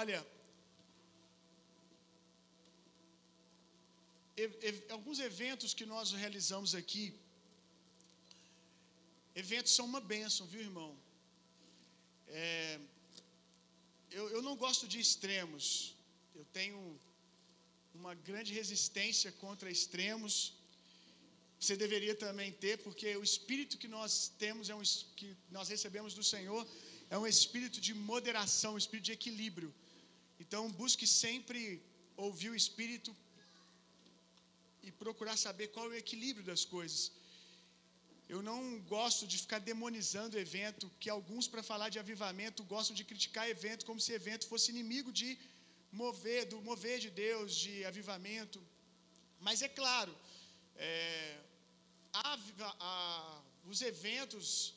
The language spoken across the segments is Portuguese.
Olha, alguns eventos que nós realizamos aqui, eventos são uma bênção, viu, irmão? É, eu, eu não gosto de extremos. Eu tenho uma grande resistência contra extremos. Você deveria também ter, porque o espírito que nós temos é um que nós recebemos do Senhor é um espírito de moderação, um espírito de equilíbrio. Então, busque sempre ouvir o espírito e procurar saber qual é o equilíbrio das coisas. Eu não gosto de ficar demonizando evento, que alguns, para falar de avivamento, gostam de criticar evento como se evento fosse inimigo de mover, do mover de Deus, de avivamento. Mas é claro, é, a, a, os eventos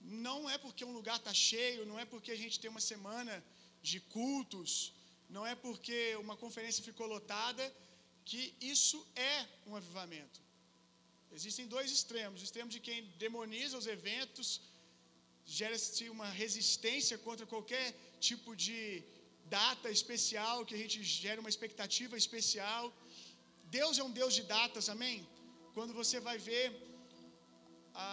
não é porque um lugar está cheio, não é porque a gente tem uma semana de cultos, não é porque uma conferência ficou lotada, que isso é um avivamento. Existem dois extremos: o extremo de quem demoniza os eventos, gera-se uma resistência contra qualquer tipo de data especial, que a gente gera uma expectativa especial. Deus é um Deus de datas, amém? Quando você vai ver a,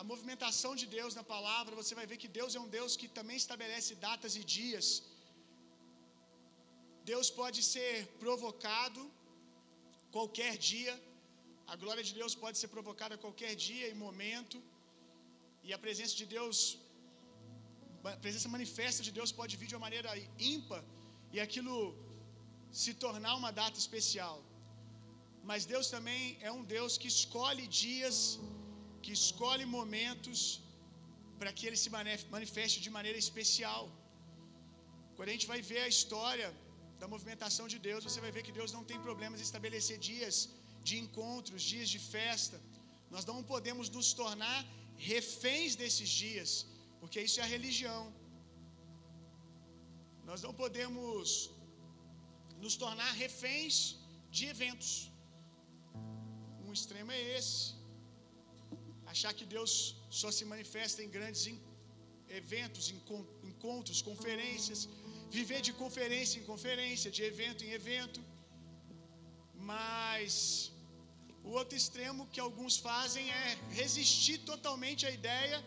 a movimentação de Deus na palavra, você vai ver que Deus é um Deus que também estabelece datas e dias. Deus pode ser provocado qualquer dia, a glória de Deus pode ser provocada a qualquer dia e momento, e a presença de Deus, a presença manifesta de Deus pode vir de uma maneira ímpar e aquilo se tornar uma data especial. Mas Deus também é um Deus que escolhe dias, que escolhe momentos para que ele se manifeste de maneira especial. Quando a gente vai ver a história da movimentação de Deus, você vai ver que Deus não tem problemas em estabelecer dias de encontros, dias de festa. Nós não podemos nos tornar reféns desses dias, porque isso é a religião. Nós não podemos nos tornar reféns de eventos. Um extremo é esse. Achar que Deus só se manifesta em grandes eventos, encontros, conferências, viver de conferência em conferência, de evento em evento. Mas o outro extremo que alguns fazem é resistir totalmente à ideia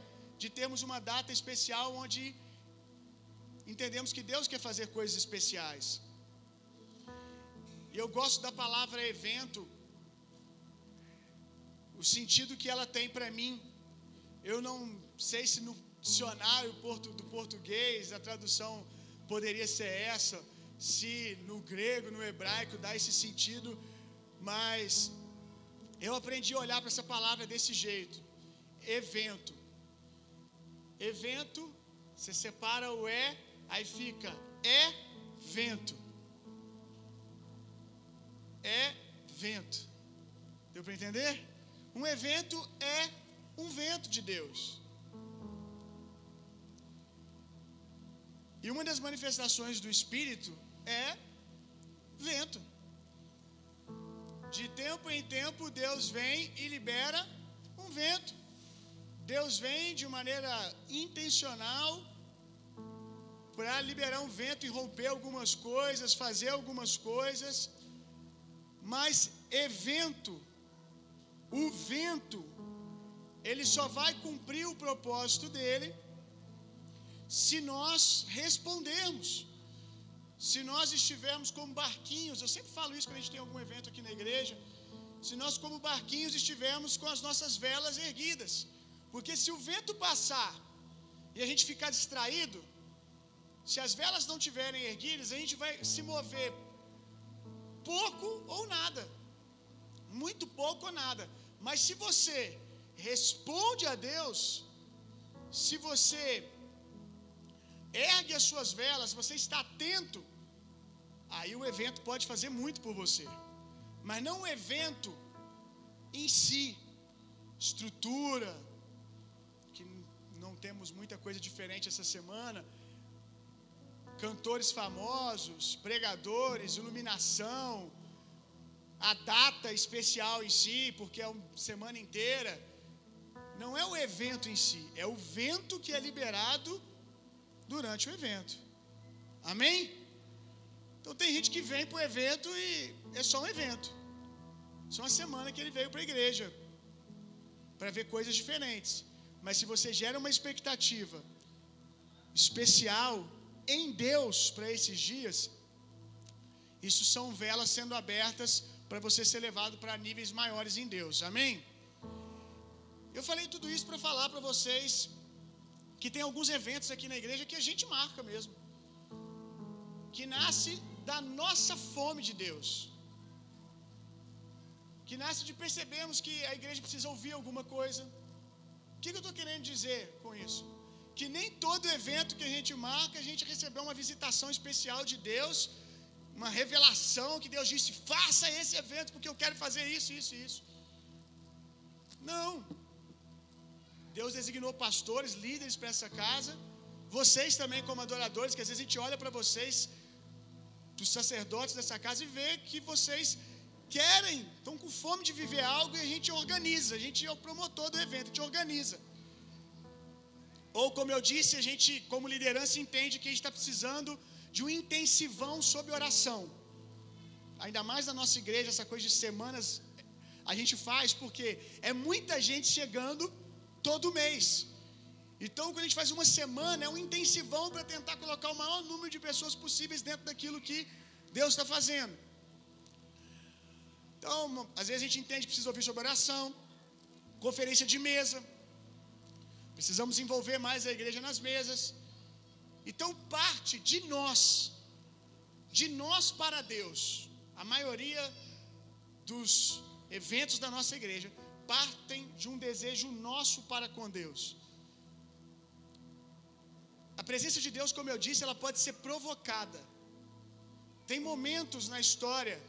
de termos uma data especial onde entendemos que Deus quer fazer coisas especiais. E eu gosto da palavra evento, o sentido que ela tem para mim. Eu não sei se no dicionário do português a tradução poderia ser essa, se no grego, no hebraico dá esse sentido, mas eu aprendi a olhar para essa palavra desse jeito: evento. Evento, você separa o é, aí fica é vento. É vento. Deu para entender? Um evento é um vento de Deus. E uma das manifestações do Espírito é vento. De tempo em tempo, Deus vem e libera um vento. Deus vem de maneira intencional para liberar um vento e romper algumas coisas, fazer algumas coisas. Mas evento, o vento, ele só vai cumprir o propósito dele se nós respondermos. Se nós estivermos como barquinhos, eu sempre falo isso quando a gente tem algum evento aqui na igreja. Se nós, como barquinhos, estivermos com as nossas velas erguidas. Porque se o vento passar e a gente ficar distraído, se as velas não estiverem erguidas, a gente vai se mover pouco ou nada. Muito pouco ou nada. Mas se você responde a Deus, se você ergue as suas velas, você está atento, aí o evento pode fazer muito por você. Mas não o evento em si, estrutura, que não temos muita coisa diferente essa semana. Cantores famosos, pregadores, iluminação, a data especial em si, porque é uma semana inteira. Não é o evento em si, é o vento que é liberado durante o evento. Amém? Então tem gente que vem para o evento e é só um evento. Só uma semana que ele veio para a igreja para ver coisas diferentes. Mas se você gera uma expectativa especial em Deus para esses dias, isso são velas sendo abertas para você ser levado para níveis maiores em Deus. Amém? Eu falei tudo isso para falar para vocês que tem alguns eventos aqui na igreja que a gente marca mesmo. Que nasce da nossa fome de Deus. Que nasce de percebermos que a igreja precisa ouvir alguma coisa. O que, que eu estou querendo dizer com isso? Que nem todo evento que a gente marca, a gente recebeu uma visitação especial de Deus, uma revelação que Deus disse: faça esse evento porque eu quero fazer isso, isso, isso. Não. Deus designou pastores, líderes para essa casa. Vocês também, como adoradores, que às vezes a gente olha para vocês, dos sacerdotes dessa casa, e vê que vocês querem, estão com fome de viver algo e a gente organiza. A gente é o promotor do evento, a gente organiza. Ou, como eu disse, a gente, como liderança, entende que a gente está precisando de um intensivão sobre oração. Ainda mais na nossa igreja, essa coisa de semanas a gente faz porque é muita gente chegando todo mês. Então, quando a gente faz uma semana, é um intensivão para tentar colocar o maior número de pessoas possíveis dentro daquilo que Deus está fazendo. Então, às vezes a gente entende que precisa ouvir sobre oração, conferência de mesa, precisamos envolver mais a igreja nas mesas. Então, parte de nós, de nós para Deus, a maioria dos eventos da nossa igreja partem de um desejo nosso para com Deus. A presença de Deus, como eu disse, ela pode ser provocada. Tem momentos na história,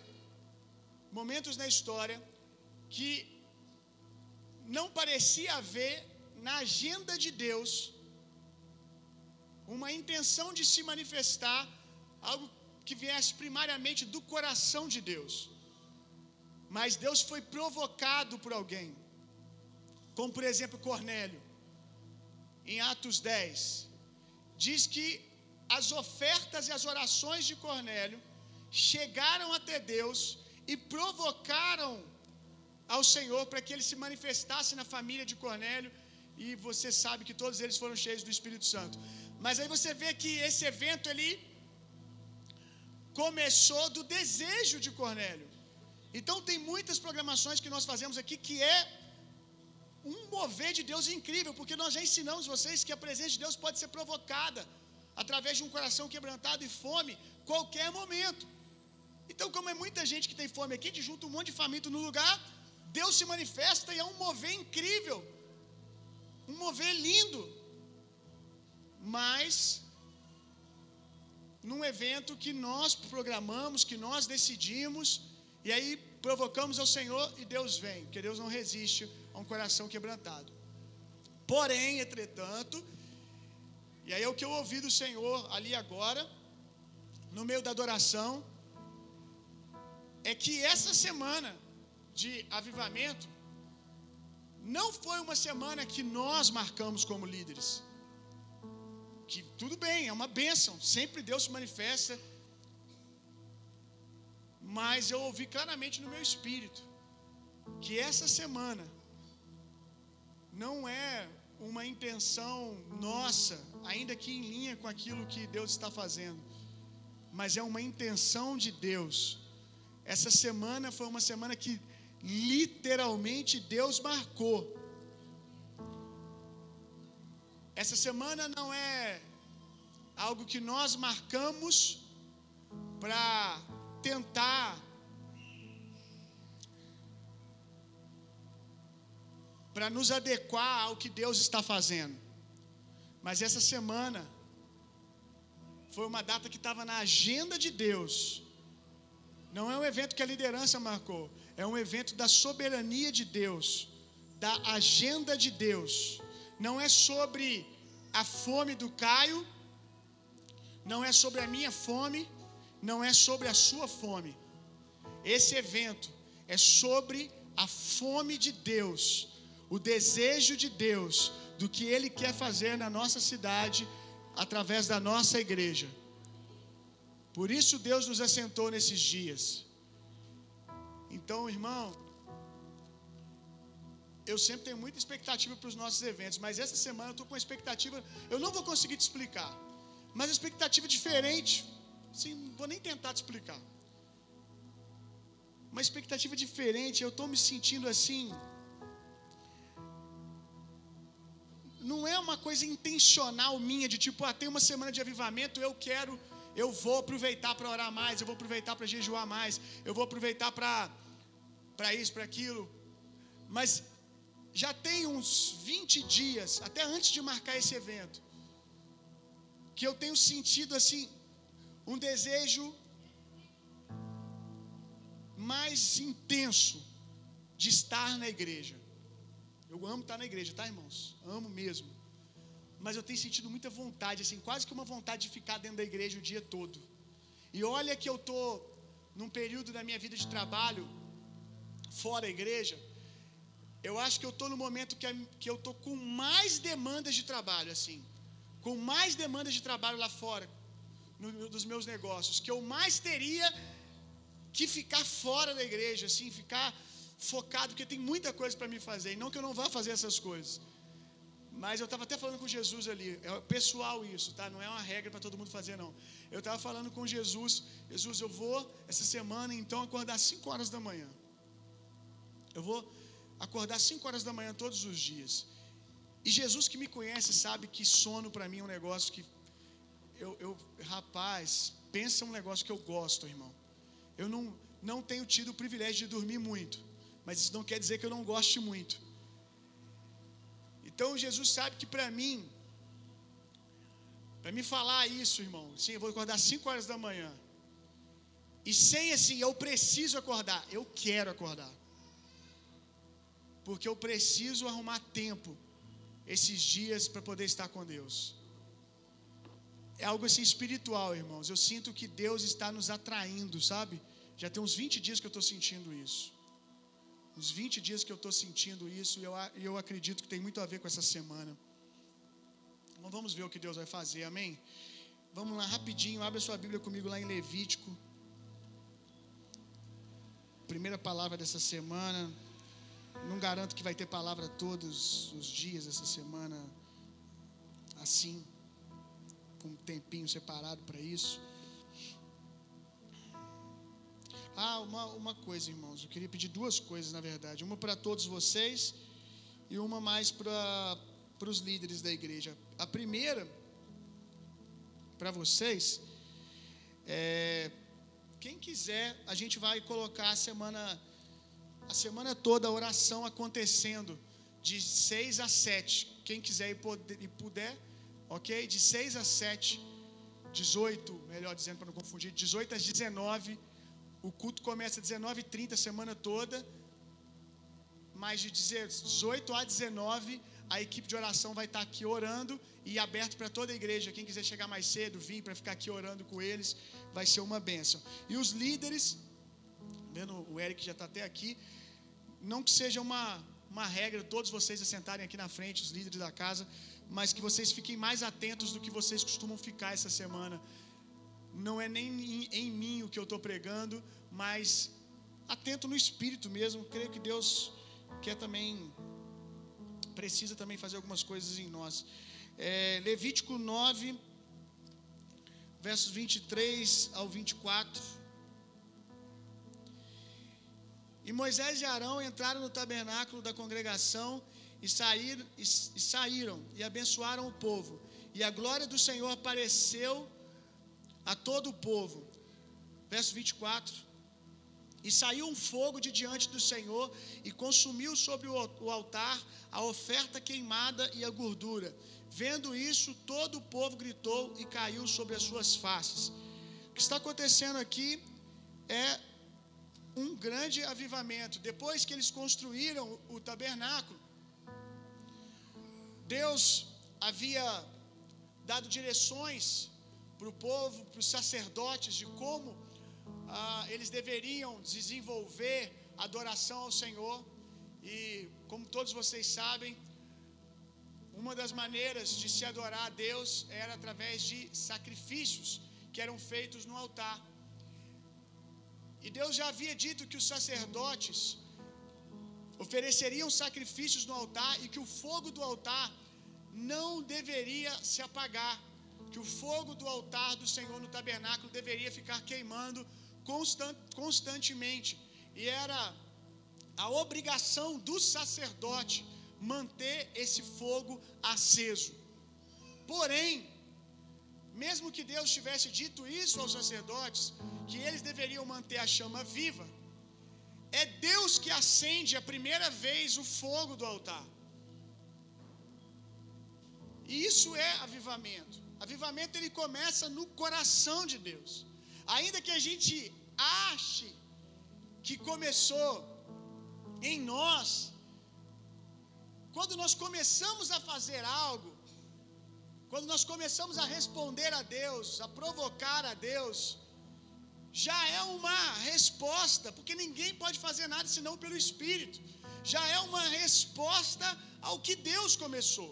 momentos na história que não parecia haver na agenda de Deus uma intenção de se manifestar algo que viesse primariamente do coração de Deus. Mas Deus foi provocado por alguém. Como por exemplo Cornélio, em Atos 10, diz que as ofertas e as orações de Cornélio chegaram até Deus e provocaram ao Senhor para que ele se manifestasse na família de Cornélio, e você sabe que todos eles foram cheios do Espírito Santo. Mas aí você vê que esse evento ali começou do desejo de Cornélio. Então tem muitas programações que nós fazemos aqui que é um mover de Deus incrível, porque nós já ensinamos vocês que a presença de Deus pode ser provocada através de um coração quebrantado e fome, qualquer momento. Então, como é muita gente que tem fome aqui, te junta um monte de faminto no lugar, Deus se manifesta e é um mover incrível, um mover lindo. Mas, num evento que nós programamos, que nós decidimos, e aí provocamos ao Senhor e Deus vem, porque Deus não resiste a um coração quebrantado. Porém, entretanto, e aí é o que eu ouvi do Senhor ali agora, no meio da adoração, é que essa semana de avivamento não foi uma semana que nós marcamos como líderes. Que tudo bem, é uma bênção, sempre Deus se manifesta mas eu ouvi claramente no meu espírito que essa semana não é uma intenção nossa, ainda que em linha com aquilo que Deus está fazendo, mas é uma intenção de Deus. Essa semana foi uma semana que literalmente Deus marcou. Essa semana não é algo que nós marcamos para tentar para nos adequar ao que Deus está fazendo. Mas essa semana foi uma data que estava na agenda de Deus. Não é um evento que a liderança marcou, é um evento da soberania de Deus, da agenda de Deus. Não é sobre a fome do Caio, não é sobre a minha fome, não é sobre a sua fome. Esse evento é sobre a fome de Deus, o desejo de Deus do que Ele quer fazer na nossa cidade através da nossa igreja. Por isso Deus nos assentou nesses dias. Então, irmão, eu sempre tenho muita expectativa para os nossos eventos, mas essa semana eu estou com uma expectativa, eu não vou conseguir te explicar, mas uma expectativa diferente, assim, não vou nem tentar te explicar. Uma expectativa diferente, eu estou me sentindo assim. Não é uma coisa intencional minha, de tipo, ah, tem uma semana de avivamento, eu quero, eu vou aproveitar para orar mais, eu vou aproveitar para jejuar mais, eu vou aproveitar para isso, para aquilo. Mas já tem uns 20 dias, até antes de marcar esse evento, que eu tenho sentido assim um desejo mais intenso de estar na igreja. Eu amo estar na igreja, tá, irmãos? Amo mesmo. Mas eu tenho sentido muita vontade, assim, quase que uma vontade de ficar dentro da igreja o dia todo. E olha que eu tô num período da minha vida de trabalho fora da igreja, eu acho que eu estou no momento que, que eu estou com mais demandas de trabalho, assim. Com mais demandas de trabalho lá fora, no, dos meus negócios. Que eu mais teria que ficar fora da igreja, assim, ficar focado, porque tem muita coisa para me fazer. E não que eu não vá fazer essas coisas. Mas eu estava até falando com Jesus ali. É pessoal isso, tá? Não é uma regra para todo mundo fazer, não. Eu estava falando com Jesus. Jesus, eu vou essa semana então acordar 5 horas da manhã. Eu vou acordar 5 horas da manhã todos os dias. E Jesus que me conhece sabe que sono para mim é um negócio que eu, eu, rapaz, pensa um negócio que eu gosto, irmão. Eu não, não tenho tido o privilégio de dormir muito, mas isso não quer dizer que eu não goste muito. Então Jesus sabe que para mim, para me falar isso, irmão, sim, eu vou acordar 5 horas da manhã. E sem assim, eu preciso acordar, eu quero acordar porque eu preciso arrumar tempo esses dias para poder estar com Deus. É algo assim espiritual, irmãos. Eu sinto que Deus está nos atraindo, sabe? Já tem uns 20 dias que eu estou sentindo isso. Uns 20 dias que eu estou sentindo isso e eu, eu acredito que tem muito a ver com essa semana. Então vamos ver o que Deus vai fazer, amém? Vamos lá rapidinho, abre a sua Bíblia comigo lá em Levítico. Primeira palavra dessa semana. Não garanto que vai ter palavra todos os dias essa semana, assim, com um tempinho separado para isso. Ah, uma, uma coisa, irmãos, eu queria pedir duas coisas, na verdade. Uma para todos vocês e uma mais para os líderes da igreja. A primeira, para vocês, é, quem quiser, a gente vai colocar a semana a semana toda a oração acontecendo de 6 a 7. Quem quiser e puder, ok? De 6 a 7, 18, melhor dizendo para não confundir, 18 às 19. O culto começa às 19h30 a semana toda. Mas de 18 a 19, a equipe de oração vai estar aqui orando e aberto para toda a igreja. Quem quiser chegar mais cedo, vir para ficar aqui orando com eles, vai ser uma bênção. E os líderes, vendo o Eric já está até aqui, não que seja uma, uma regra todos vocês assentarem aqui na frente, os líderes da casa, mas que vocês fiquem mais atentos do que vocês costumam ficar essa semana. Não é nem em, em mim o que eu estou pregando, mas atento no espírito mesmo. Creio que Deus quer também, precisa também fazer algumas coisas em nós. É, Levítico 9, versos 23 ao 24. E Moisés e Arão entraram no tabernáculo da congregação e saíram, e, e saíram e abençoaram o povo. E a glória do Senhor apareceu a todo o povo. Verso 24. E saiu um fogo de diante do Senhor e consumiu sobre o altar a oferta queimada e a gordura. Vendo isso, todo o povo gritou e caiu sobre as suas faces. O que está acontecendo aqui é um grande avivamento. Depois que eles construíram o tabernáculo, Deus havia dado direções para o povo, para os sacerdotes, de como ah, eles deveriam desenvolver adoração ao Senhor. E como todos vocês sabem, uma das maneiras de se adorar a Deus era através de sacrifícios que eram feitos no altar. E Deus já havia dito que os sacerdotes ofereceriam sacrifícios no altar e que o fogo do altar não deveria se apagar, que o fogo do altar do Senhor no tabernáculo deveria ficar queimando constantemente. E era a obrigação do sacerdote manter esse fogo aceso. Porém, mesmo que Deus tivesse dito isso aos sacerdotes, que eles deveriam manter a chama viva, é Deus que acende a primeira vez o fogo do altar. E isso é avivamento. Avivamento ele começa no coração de Deus. Ainda que a gente ache que começou em nós, quando nós começamos a fazer algo, quando nós começamos a responder a Deus, a provocar a Deus, já é uma resposta, porque ninguém pode fazer nada senão pelo Espírito. Já é uma resposta ao que Deus começou.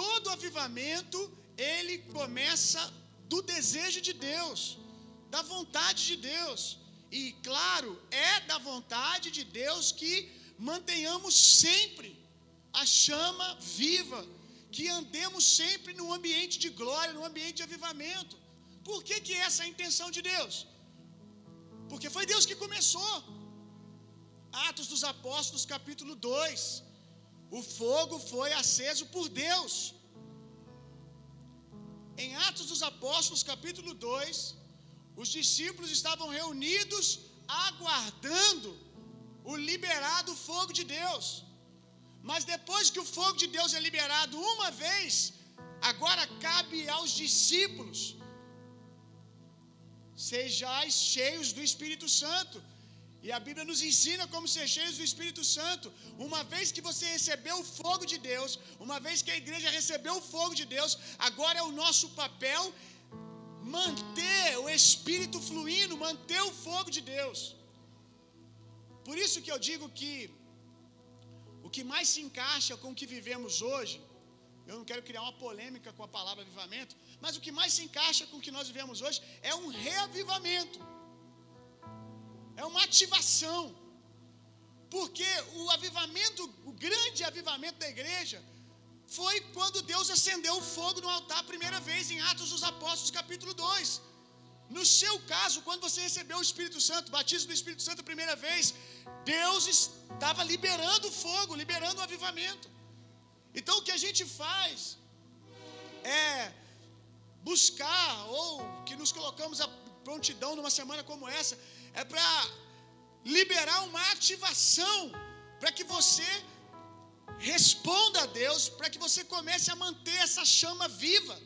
Todo avivamento, ele começa do desejo de Deus, da vontade de Deus. E claro, é da vontade de Deus que mantenhamos sempre a chama viva, que andemos sempre num ambiente de glória, num ambiente de avivamento. Por que, que essa é a intenção de Deus? Porque foi Deus que começou. Atos dos Apóstolos, capítulo 2. O fogo foi aceso por Deus. Em Atos dos Apóstolos, capítulo 2, os discípulos estavam reunidos aguardando o liberado fogo de Deus. Mas depois que o fogo de Deus é liberado uma vez, agora cabe aos discípulos sejais cheios do Espírito Santo. E a Bíblia nos ensina como ser cheios do Espírito Santo. Uma vez que você recebeu o fogo de Deus, uma vez que a igreja recebeu o fogo de Deus, agora é o nosso papel manter o Espírito fluindo, manter o fogo de Deus. Por isso que eu digo que o que mais se encaixa com o que vivemos hoje, eu não quero criar uma polêmica com a palavra avivamento, mas o que mais se encaixa com o que nós vivemos hoje é um reavivamento, é uma ativação, porque o avivamento, o grande avivamento da igreja, foi quando Deus acendeu o fogo no altar a primeira vez em Atos dos Apóstolos, capítulo 2. No seu caso, quando você recebeu o Espírito Santo, batismo do Espírito Santo a primeira vez, Deus estava liberando fogo, liberando o avivamento. Então o que a gente faz é buscar ou que nos colocamos a prontidão numa semana como essa é para liberar uma ativação para que você responda a Deus, para que você comece a manter essa chama viva,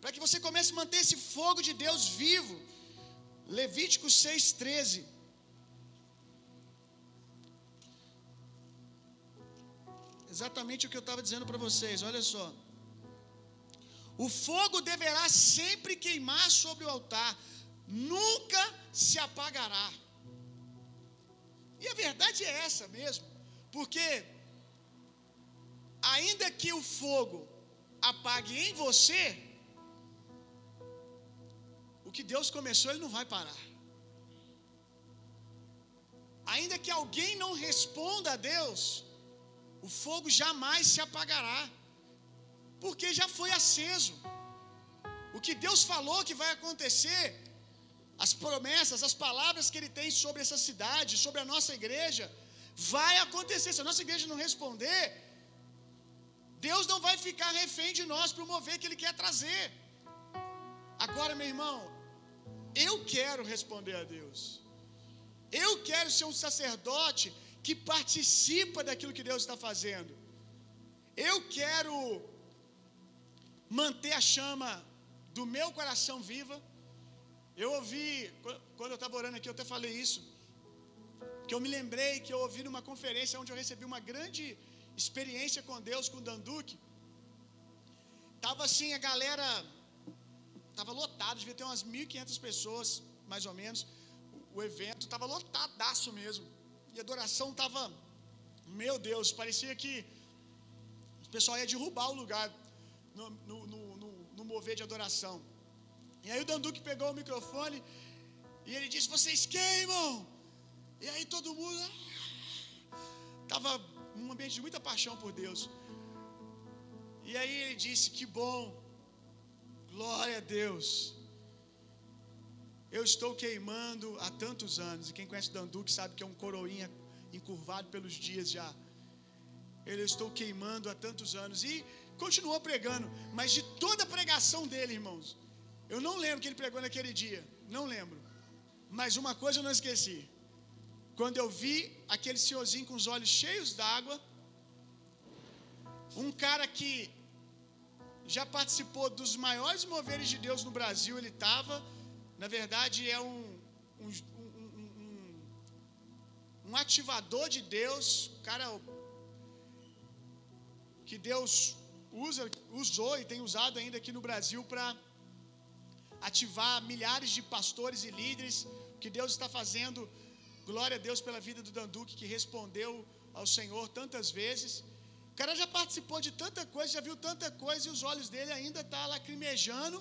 para que você comece a manter esse fogo de Deus vivo. Levítico 6,13. Exatamente o que eu estava dizendo para vocês, olha só. O fogo deverá sempre queimar sobre o altar, nunca se apagará. E a verdade é essa mesmo, porque ainda que o fogo apague em você, o que Deus começou, Ele não vai parar. Ainda que alguém não responda a Deus, o fogo jamais se apagará, porque já foi aceso. O que Deus falou que vai acontecer, as promessas, as palavras que Ele tem sobre essa cidade, sobre a nossa igreja, vai acontecer. Se a nossa igreja não responder, Deus não vai ficar refém de nós para o mover que Ele quer trazer. Agora, meu irmão, eu quero responder a Deus. Eu quero ser um sacerdote que participa daquilo que Deus está fazendo. Eu quero manter a chama do meu coração viva. Eu ouvi, quando eu estava orando aqui, eu até falei isso. Que eu me lembrei que eu ouvi numa conferência onde eu recebi uma grande experiência com Deus, com o Danduque. Tava assim, a galera tava lotado, devia ter umas 1.500 pessoas, mais ou menos. O evento tava lotadaço mesmo. E a adoração tava, meu Deus, parecia que o pessoal ia derrubar o lugar no, no, no, no mover de adoração. E aí o Danduque pegou o microfone e ele disse: Vocês queimam! E aí todo mundo. Ah, tava um ambiente de muita paixão por Deus. E aí ele disse: Que bom, glória a Deus. Eu estou queimando há tantos anos. E quem conhece Danduque sabe que é um coroinha encurvado pelos dias já. Ele estou queimando há tantos anos. E continuou pregando. Mas de toda a pregação dele, irmãos, eu não lembro que ele pregou naquele dia. Não lembro. Mas uma coisa eu não esqueci. Quando eu vi aquele senhorzinho com os olhos cheios d'água, um cara que já participou dos maiores moveres de Deus no Brasil, ele estava, na verdade, é um, um, um, um, ativador de Deus, cara que Deus usa, usou e tem usado ainda aqui no Brasil para ativar milhares de pastores e líderes, que Deus está fazendo. Glória a Deus pela vida do Danduque que respondeu ao Senhor tantas vezes. Cara já participou de tanta coisa, já viu tanta coisa e os olhos dele ainda tá lacrimejando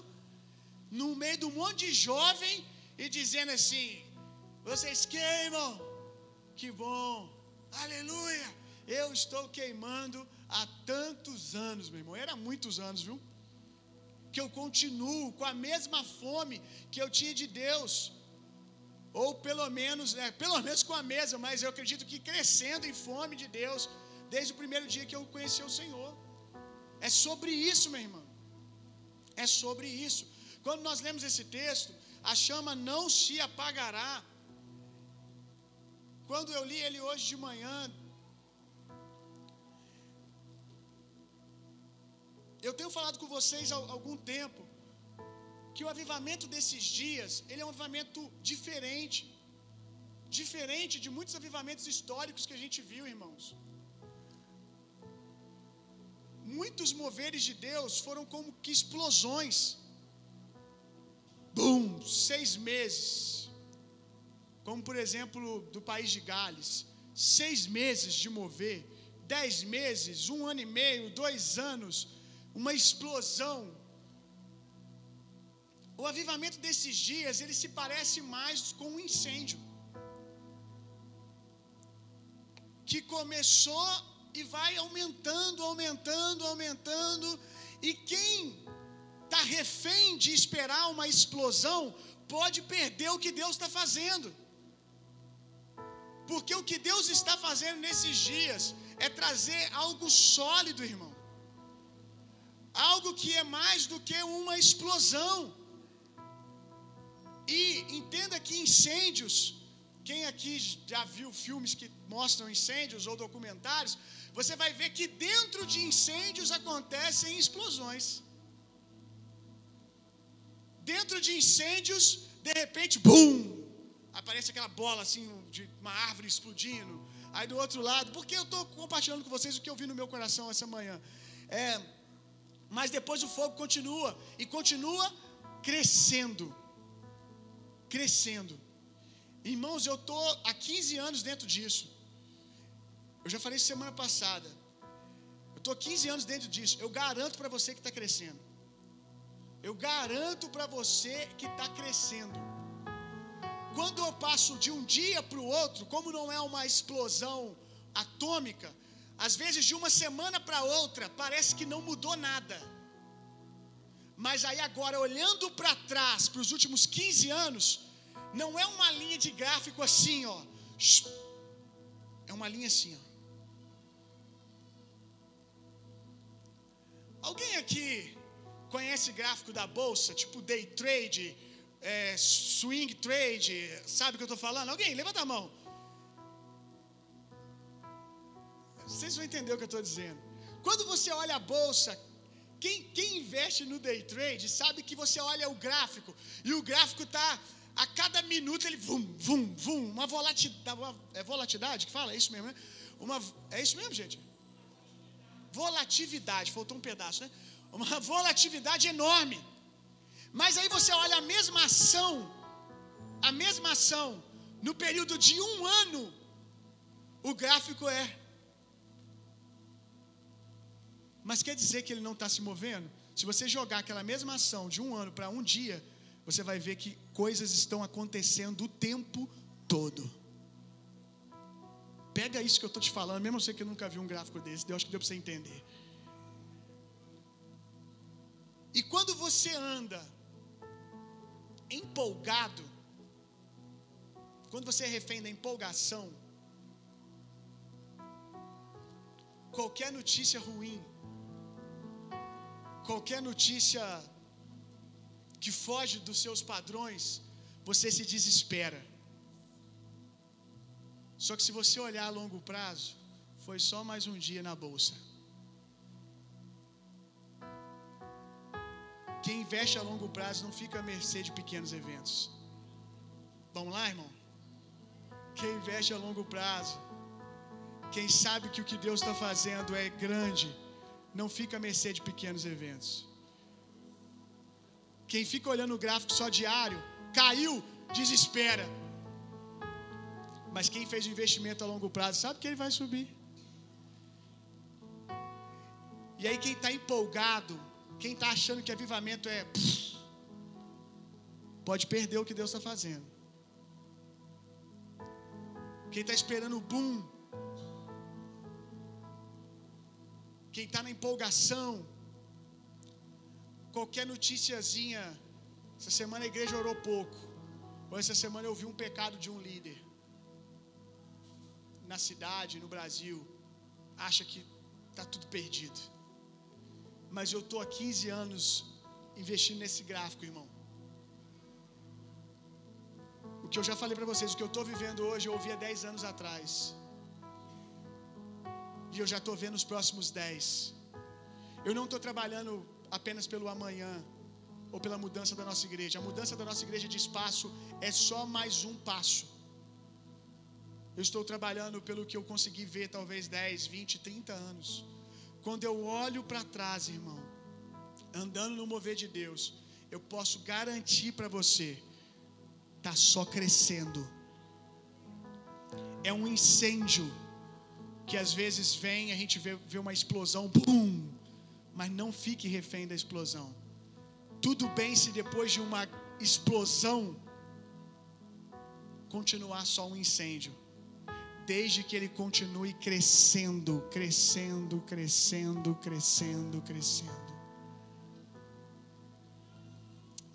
no meio de um monte de jovem e dizendo assim: Vocês queimam, que bom, aleluia. Eu estou queimando há tantos anos, meu irmão. Era muitos anos, viu? Que eu continuo com a mesma fome que eu tinha de Deus. Ou pelo menos, é, pelo menos com a mesa, mas eu acredito que crescendo em fome de Deus, desde o primeiro dia que eu conheci o Senhor. É sobre isso, meu irmão. É sobre isso. Quando nós lemos esse texto, a chama não se apagará. Quando eu li ele hoje de manhã, Eu tenho falado com vocês há algum tempo que o avivamento desses dias, ele é um avivamento diferente. Diferente de muitos avivamentos históricos que a gente viu, irmãos. Muitos moveres de Deus foram como que explosões. Bum, seis meses. Como por exemplo do país de Gales, seis meses de mover, dez meses, um ano e meio, dois anos, uma explosão. O avivamento desses dias, ele se parece mais com um incêndio. Que começou e vai aumentando, aumentando, aumentando, e quem está refém de esperar uma explosão, pode perder o que Deus está fazendo. Porque o que Deus está fazendo nesses dias é trazer algo sólido, irmão algo que é mais do que uma explosão. E entenda que incêndios, quem aqui já viu filmes que mostram incêndios ou documentários, você vai ver que dentro de incêndios acontecem explosões. Dentro de incêndios, de repente, bum! Aparece aquela bola assim, de uma árvore explodindo. Aí do outro lado, porque eu estou compartilhando com vocês o que eu vi no meu coração essa manhã. É, mas depois o fogo continua e continua crescendo. Crescendo. Irmãos, eu estou há 15 anos dentro disso. Eu já falei semana passada. Eu estou 15 anos dentro disso. Eu garanto para você que está crescendo. Eu garanto para você que está crescendo. Quando eu passo de um dia para o outro, como não é uma explosão atômica, às vezes, de uma semana para outra, parece que não mudou nada. Mas aí agora, olhando para trás, para os últimos 15 anos, não é uma linha de gráfico assim, ó. É uma linha assim, ó. Alguém aqui conhece gráfico da bolsa, tipo day trade, é, swing trade, sabe o que eu estou falando? Alguém, levanta a mão. Vocês vão entender o que eu estou dizendo. Quando você olha a bolsa, quem, quem investe no day trade sabe que você olha o gráfico e o gráfico está a cada minuto ele vum, vum, vum, uma volatilidade, é volatilidade que fala, é isso mesmo, né? Uma, é isso mesmo, gente? Volatilidade, faltou um pedaço, né? Uma volatilidade enorme. Mas aí você olha a mesma ação, a mesma ação, no período de um ano, o gráfico é mas quer dizer que ele não está se movendo? Se você jogar aquela mesma ação de um ano para um dia, você vai ver que coisas estão acontecendo o tempo todo. Pega isso que eu estou te falando, mesmo você que nunca viu um gráfico desse, Deus que deu para você entender. E quando você anda empolgado, quando você é refém da empolgação, qualquer notícia ruim, qualquer notícia que foge dos seus padrões, você se desespera. Só que se você olhar a longo prazo, foi só mais um dia na bolsa. Quem investe a longo prazo não fica à mercê de pequenos eventos. Vamos lá, irmão? Quem investe a longo prazo, quem sabe que o que Deus está fazendo é grande, não fica à mercê de pequenos eventos. Quem fica olhando o gráfico só diário, caiu, desespera. Mas quem fez o investimento a longo prazo sabe que ele vai subir. E aí, quem está empolgado, quem está achando que avivamento é. Pode perder o que Deus está fazendo. Quem está esperando o boom. Quem está na empolgação. Qualquer noticiazinha. Essa semana a igreja orou pouco. Ou essa semana eu vi um pecado de um líder. Na cidade, no Brasil. Acha que está tudo perdido. Mas eu estou há 15 anos investindo nesse gráfico, irmão. O que eu já falei para vocês, o que eu estou vivendo hoje, eu ouvi há 10 anos atrás. E eu já estou vendo os próximos 10. Eu não estou trabalhando apenas pelo amanhã ou pela mudança da nossa igreja. A mudança da nossa igreja de espaço é só mais um passo. Eu estou trabalhando pelo que eu consegui ver talvez 10, 20, 30 anos. Quando eu olho para trás, irmão, andando no mover de Deus, eu posso garantir para você, tá só crescendo. É um incêndio que às vezes vem, a gente vê, vê uma explosão, bum, mas não fique refém da explosão. Tudo bem se depois de uma explosão continuar só um incêndio desde que ele continue crescendo, crescendo, crescendo, crescendo, crescendo.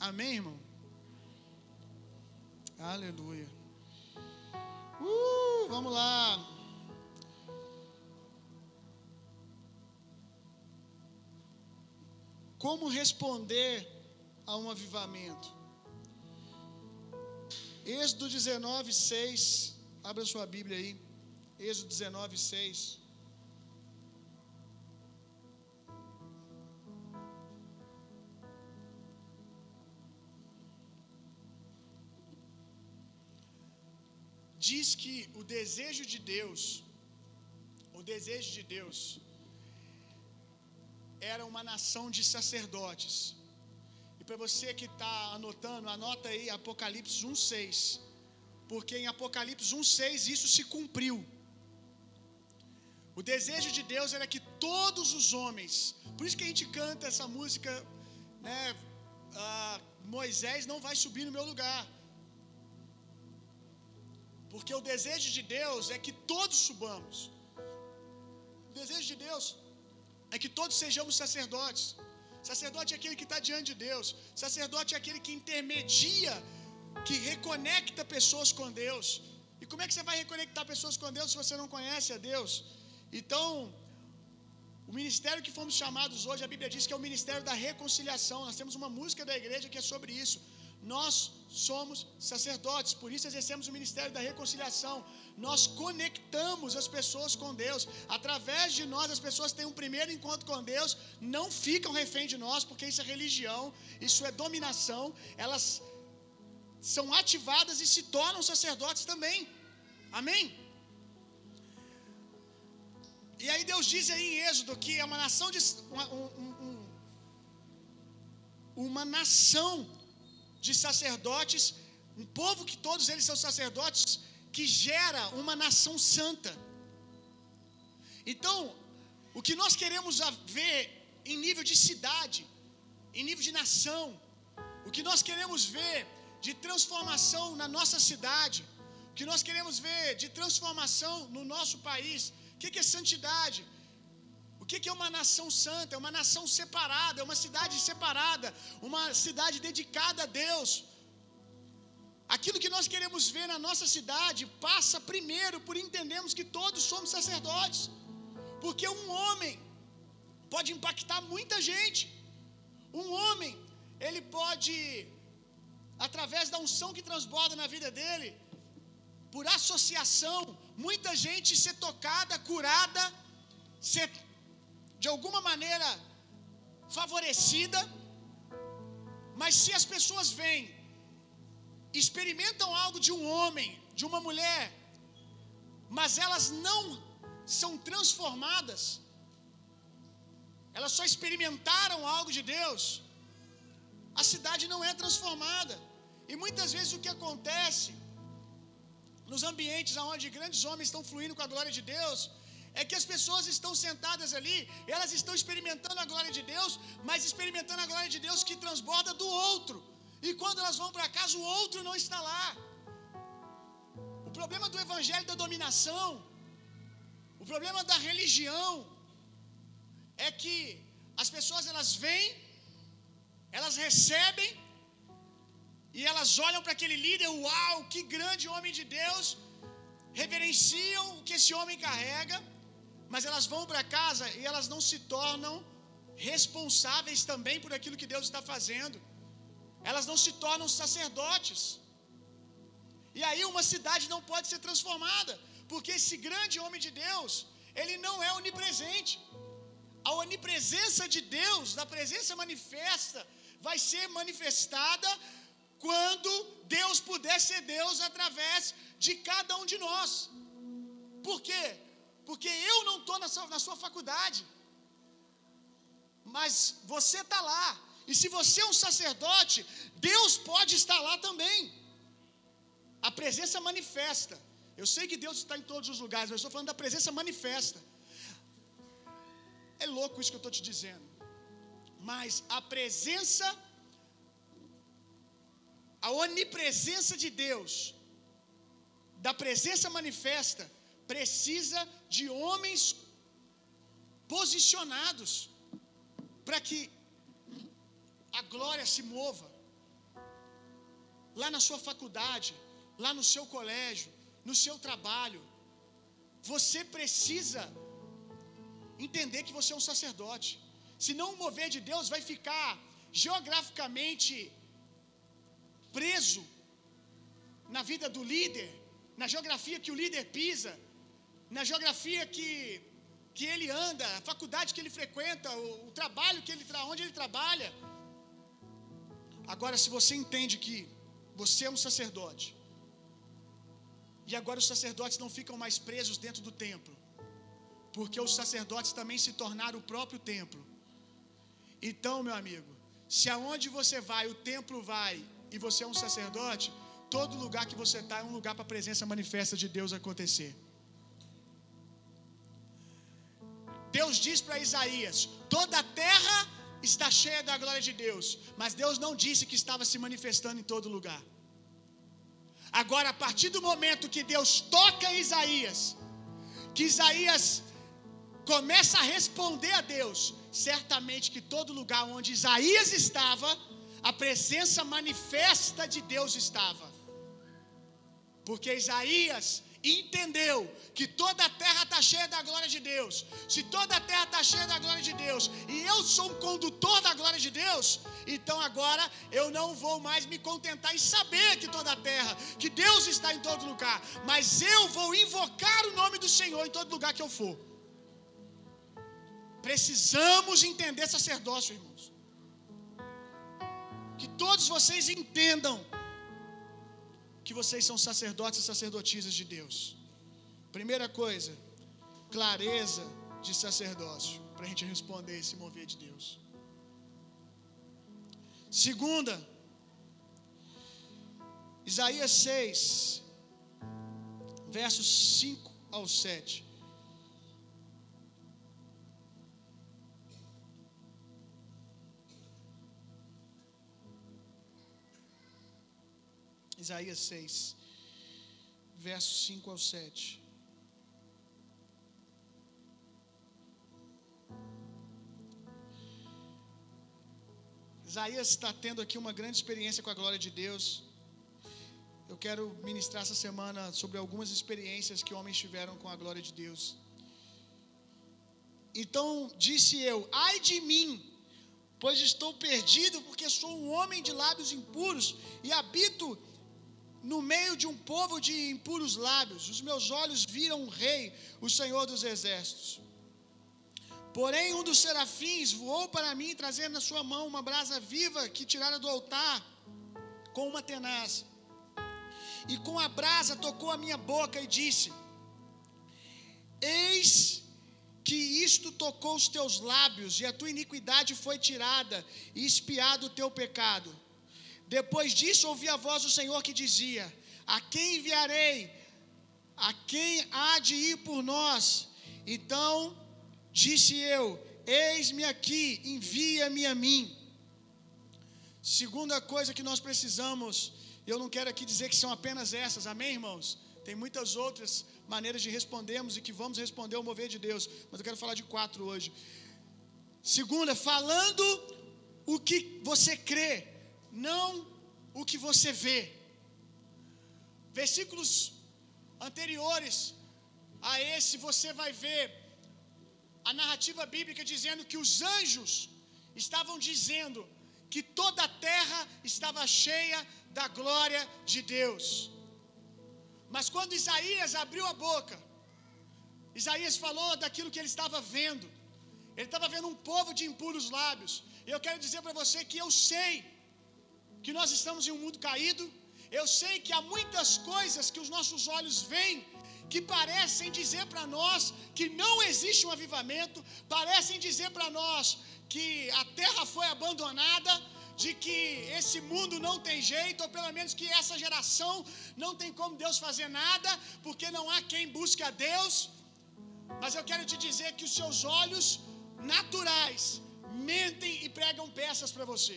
Amém, irmão? Aleluia. Uh, vamos lá. Como responder a um avivamento? Êxodo 19, 6. Abra sua Bíblia aí. Êxodo 19, 6. Diz que o desejo de Deus, o desejo de Deus, era uma nação de sacerdotes. E para você que está anotando, anota aí Apocalipse 1,6 porque em Apocalipse 1,6 isso se cumpriu. O desejo de Deus era que todos os homens, por isso que a gente canta essa música, né? Moisés não vai subir no meu lugar, porque o desejo de Deus é que todos subamos. O desejo de Deus é que todos sejamos sacerdotes. Sacerdote é aquele que está diante de Deus. Sacerdote é aquele que intermedia que reconecta pessoas com Deus. E como é que você vai reconectar pessoas com Deus se você não conhece a Deus? Então, o ministério que fomos chamados hoje, a Bíblia diz que é o ministério da reconciliação. Nós temos uma música da igreja que é sobre isso. Nós somos sacerdotes, por isso exercemos o ministério da reconciliação. Nós conectamos as pessoas com Deus. Através de nós, as pessoas têm um primeiro encontro com Deus, não ficam refém de nós, porque isso é religião, isso é dominação. Elas são ativadas e se tornam sacerdotes também. Amém? E aí Deus diz aí em Êxodo que é uma nação de uma, um, um, uma nação de sacerdotes, um povo que todos eles são sacerdotes, que gera uma nação santa. Então, o que nós queremos ver em nível de cidade, em nível de nação, o que nós queremos ver de transformação na nossa cidade, o que nós queremos ver de transformação no nosso país, o que é santidade? O que é uma nação santa? É uma nação separada, é uma cidade separada, uma cidade dedicada a Deus. Aquilo que nós queremos ver na nossa cidade passa primeiro por entendermos que todos somos sacerdotes. Porque um homem pode impactar muita gente. Um homem, ele pode, através da unção que transborda na vida dele, por associação, muita gente ser tocada, curada, ser de alguma maneira favorecida. Mas se as pessoas vêm experimentam algo de um homem, de uma mulher, mas elas não são transformadas, elas só experimentaram algo de Deus, a cidade não é transformada. E muitas vezes o que acontece nos ambientes onde grandes homens estão fluindo com a glória de Deus, é que as pessoas estão sentadas ali, elas estão experimentando a glória de Deus, mas experimentando a glória de Deus que transborda do outro. E quando elas vão para casa, o outro não está lá. O problema do evangelho da dominação, o problema da religião, é que as pessoas elas vêm, elas recebem, e elas olham para aquele líder, uau, que grande homem de Deus, reverenciam o que esse homem carrega, mas elas vão para casa e elas não se tornam responsáveis também por aquilo que Deus está fazendo elas não se tornam sacerdotes. E aí uma cidade não pode ser transformada, porque esse grande homem de Deus, ele não é onipresente. A onipresença de Deus, da presença manifesta, vai ser manifestada quando Deus puder ser Deus através de cada um de nós. Por quê? Porque eu não estou na, na sua faculdade, mas você está lá, e se você é um sacerdote, Deus pode estar lá também. A presença manifesta. Eu sei que Deus está em todos os lugares, mas eu estou falando da presença manifesta. É louco isso que eu estou te dizendo. Mas a presença, a onipresença de Deus, da presença manifesta, precisa de homens posicionados para que a glória se mova. Lá na sua faculdade, lá no seu colégio, no seu trabalho, você precisa entender que você é um sacerdote. Se não mover de Deus, vai ficar geograficamente preso na vida do líder, na geografia que o líder pisa, na geografia que, que ele anda, a faculdade que ele frequenta, o, o trabalho que ele onde ele trabalha. Agora, se você entende que você é um sacerdote, e agora os sacerdotes não ficam mais presos dentro do templo, porque os sacerdotes também se tornaram o próprio templo. Então, meu amigo, se aonde você vai, o templo vai, e você é um sacerdote, todo lugar que você está é um lugar para a presença manifesta de Deus acontecer. Deus diz para Isaías: toda a terra está cheia da glória de Deus, mas Deus não disse que estava se manifestando em todo lugar. Agora, a partir do momento que Deus toca Isaías, que Isaías começa a responder a Deus, certamente que todo lugar onde Isaías estava, a presença manifesta de Deus estava. Porque Isaías entendeu que toda a terra está cheia da glória de Deus, se toda a terra está cheia da glória de Deus, e eu sou um condutor da glória de Deus, então agora eu não vou mais me contentar em saber que toda a terra, que Deus está em todo lugar, mas eu vou invocar o nome do Senhor em todo lugar que eu for. Precisamos entender sacerdócio, irmãos. Que todos vocês entendam que vocês são sacerdotes e sacerdotisas de Deus. Primeira coisa, clareza de sacerdócio, para a gente responder esse mover de Deus. Segunda, Isaías 6, versos 5 ao 7. Isaías 6, versos 5 ao 7. Isaías está tendo aqui uma grande experiência com a glória de Deus. Eu quero ministrar essa semana sobre algumas experiências que homens tiveram com a glória de Deus. Então disse eu: Ai de mim, pois estou perdido, porque sou um homem de lábios impuros e habito no meio de um povo de impuros lábios. Os meus olhos viram o Rei, o Senhor dos Exércitos. Porém, um dos serafins voou para mim, trazendo na sua mão uma brasa viva que tirara do altar com uma tenaz. E com a brasa tocou a minha boca e disse: Eis que isto tocou os teus lábios, e a tua iniquidade foi tirada, e espiado o teu pecado. Depois disso ouvi a voz do Senhor que dizia: A quem enviarei? A quem há de ir por nós? Então disse eu: Eis-me aqui, envia-me a mim. Segunda coisa que nós precisamos, eu não quero aqui dizer que são apenas essas, amém, irmãos? Tem muitas outras maneiras de respondermos e que vamos responder ao mover de Deus, mas eu quero falar de quatro hoje. Segunda, falando o que você crê, não o que você vê. Versículos anteriores a esse, você vai ver a narrativa bíblica dizendo que os anjos estavam dizendo que toda a terra estava cheia da glória de Deus. Mas quando Isaías abriu a boca, Isaías falou daquilo que ele estava vendo. Ele estava vendo um povo de impuros lábios. E eu quero dizer para você que eu sei que nós estamos em um mundo caído. Eu sei que há muitas coisas que os nossos olhos veem que parecem dizer para nós que não existe um avivamento, parecem dizer para nós que a terra foi abandonada, de que esse mundo não tem jeito, ou pelo menos que essa geração não tem como Deus fazer nada, porque não há quem busque a Deus. Mas eu quero te dizer que os seus olhos naturais mentem e pregam peças para você.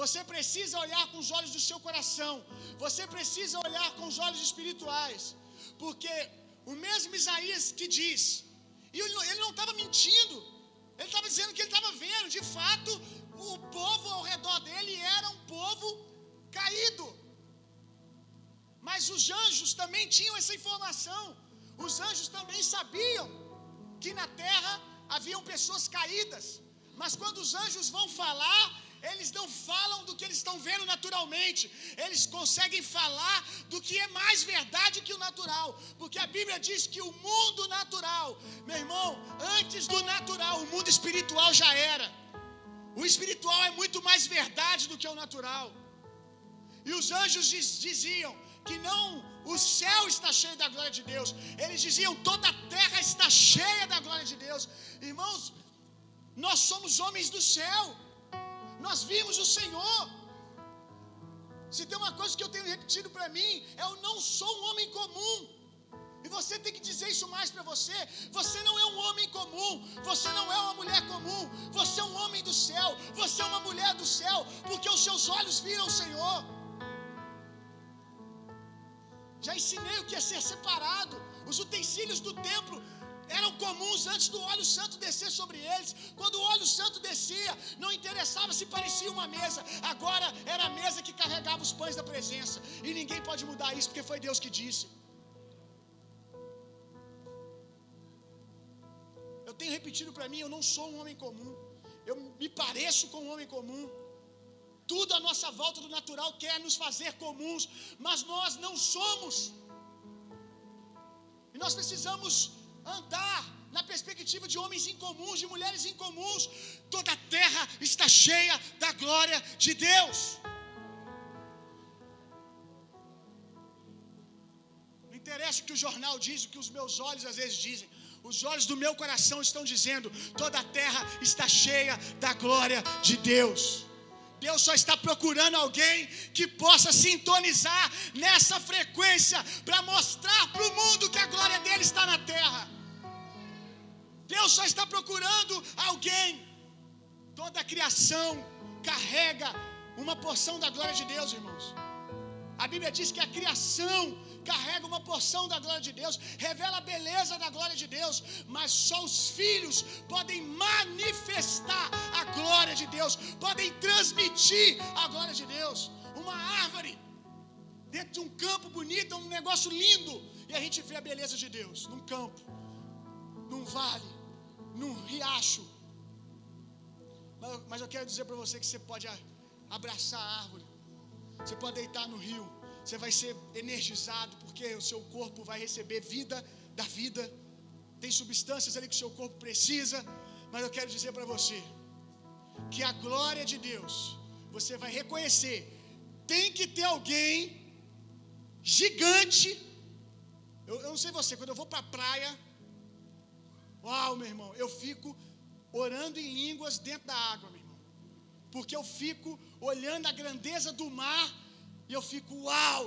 Você precisa olhar com os olhos do seu coração. Você precisa olhar com os olhos espirituais. Porque o mesmo Isaías que diz, e ele não estava mentindo, ele estava dizendo que ele estava vendo, de fato, o povo ao redor dele era um povo caído. Mas os anjos também tinham essa informação. Os anjos também sabiam que na terra haviam pessoas caídas. Mas quando os anjos vão falar, eles não falam do que eles estão vendo naturalmente, eles conseguem falar do que é mais verdade que o natural, porque a Bíblia diz que o mundo natural, meu irmão, antes do natural, o mundo espiritual já era. O espiritual é muito mais verdade do que o natural. E os anjos diz, diziam que não o céu está cheio da glória de Deus. Eles diziam toda a terra está cheia da glória de Deus. Irmãos, nós somos homens do céu. Nós vimos o Senhor. Se tem uma coisa que eu tenho repetido para mim, é eu não sou um homem comum. E você tem que dizer isso mais para você. Você não é um homem comum. Você não é uma mulher comum. Você é um homem do céu. Você é uma mulher do céu. Porque os seus olhos viram o Senhor. Já ensinei o que é ser separado. Os utensílios do templo eram comuns antes do óleo santo descer sobre eles. Quando o óleo santo descia, não interessava se parecia uma mesa, agora era a mesa que carregava os pães da presença. E ninguém pode mudar isso, porque foi Deus que disse. Eu tenho repetido para mim: eu não sou um homem comum, eu me pareço com um homem comum. Tudo à nossa volta do natural quer nos fazer comuns, mas nós não somos. E nós precisamos andar na perspectiva de homens incomuns, de mulheres incomuns. Toda a terra está cheia da glória de Deus. Não interessa o que o jornal diz, o que os meus olhos às vezes dizem. Os olhos do meu coração estão dizendo: toda a terra está cheia da glória de Deus. Deus só está procurando alguém que possa sintonizar nessa frequência para mostrar para o mundo que a glória dele está na terra. Deus só está procurando alguém. Toda a criação carrega uma porção da glória de Deus, irmãos. A Bíblia diz que a criação carrega uma porção da glória de Deus, revela a beleza da glória de Deus, mas só os filhos podem manifestar a glória de Deus, podem transmitir a glória de Deus. Uma árvore dentro de um campo bonito, um negócio lindo, e a gente vê a beleza de Deus num campo, num vale, num riacho. Mas, mas eu quero dizer para você que você pode abraçar a árvore você pode deitar no rio, você vai ser energizado, porque o seu corpo vai receber vida da vida. Tem substâncias ali que o seu corpo precisa, mas eu quero dizer para você que a glória de Deus, você vai reconhecer, tem que ter alguém gigante. Eu, eu não sei você, quando eu vou para a praia, uau, meu irmão, eu fico orando em línguas dentro da água, meu irmão, porque eu fico olhando a grandeza do mar e eu fico, uau!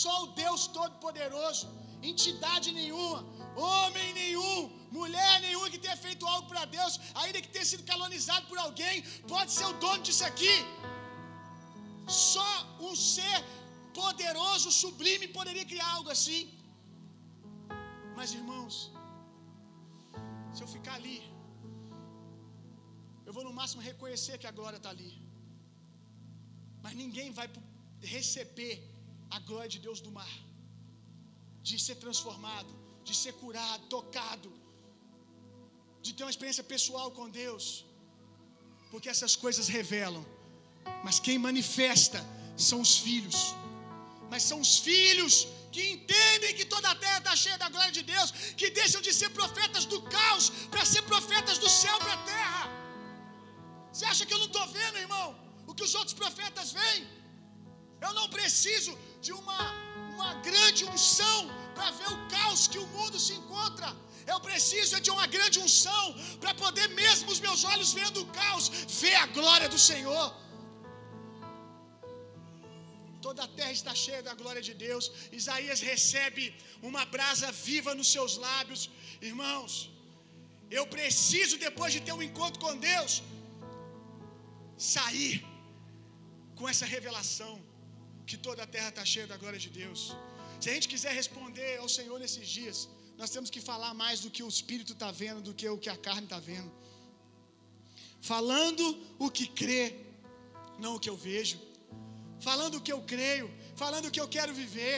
Só o Deus Todo-Poderoso, entidade nenhuma, homem nenhum, mulher nenhuma que tenha feito algo para Deus, ainda que tenha sido calonizado por alguém, pode ser o dono disso aqui. Só um ser poderoso, sublime, poderia criar algo assim. Mas irmãos, se eu ficar ali, eu vou no máximo reconhecer que a glória está ali. Mas ninguém vai receber a glória de Deus do mar, de ser transformado, de ser curado, tocado, de ter uma experiência pessoal com Deus, porque essas coisas revelam, mas quem manifesta são os filhos, mas são os filhos que entendem que toda a terra está cheia da glória de Deus, que deixam de ser profetas do caos para ser profetas do céu para a terra. Você acha que eu não estou vendo, irmão? O que os outros profetas veem? Eu não preciso de uma, uma grande unção para ver o caos que o mundo se encontra. Eu preciso de uma grande unção para poder, mesmo os meus olhos vendo o caos, ver a glória do Senhor. Toda a terra está cheia da glória de Deus. Isaías recebe uma brasa viva nos seus lábios. Irmãos, eu preciso, depois de ter um encontro com Deus, sair com essa revelação que toda a terra está cheia da glória de Deus. Se a gente quiser responder ao Senhor nesses dias, nós temos que falar mais do que o Espírito está vendo, do que o que a carne está vendo. Falando o que crê, não o que eu vejo. Falando o que eu creio, falando o que eu quero viver.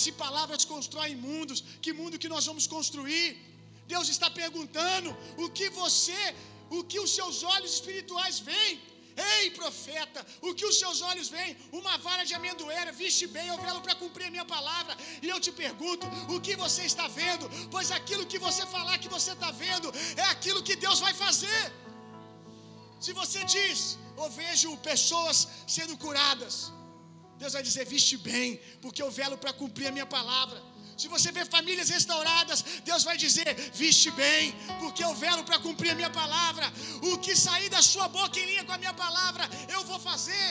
Se palavras constroem mundos, que mundo que nós vamos construir? Deus está perguntando o que você, o que os seus olhos espirituais veem. Ei, profeta, o que os seus olhos veem? Uma vara de amendoeira, viste bem, eu velo para cumprir a minha palavra. E eu te pergunto, o que você está vendo? Pois aquilo que você falar que você está vendo é aquilo que Deus vai fazer. Se você diz, ou vejo pessoas sendo curadas, Deus vai dizer, viste bem, porque eu velo para cumprir a minha palavra. Se você vê famílias restauradas, Deus vai dizer: Viste bem, porque eu velo para cumprir a minha palavra. O que sair da sua boca em linha com a minha palavra, eu vou fazer.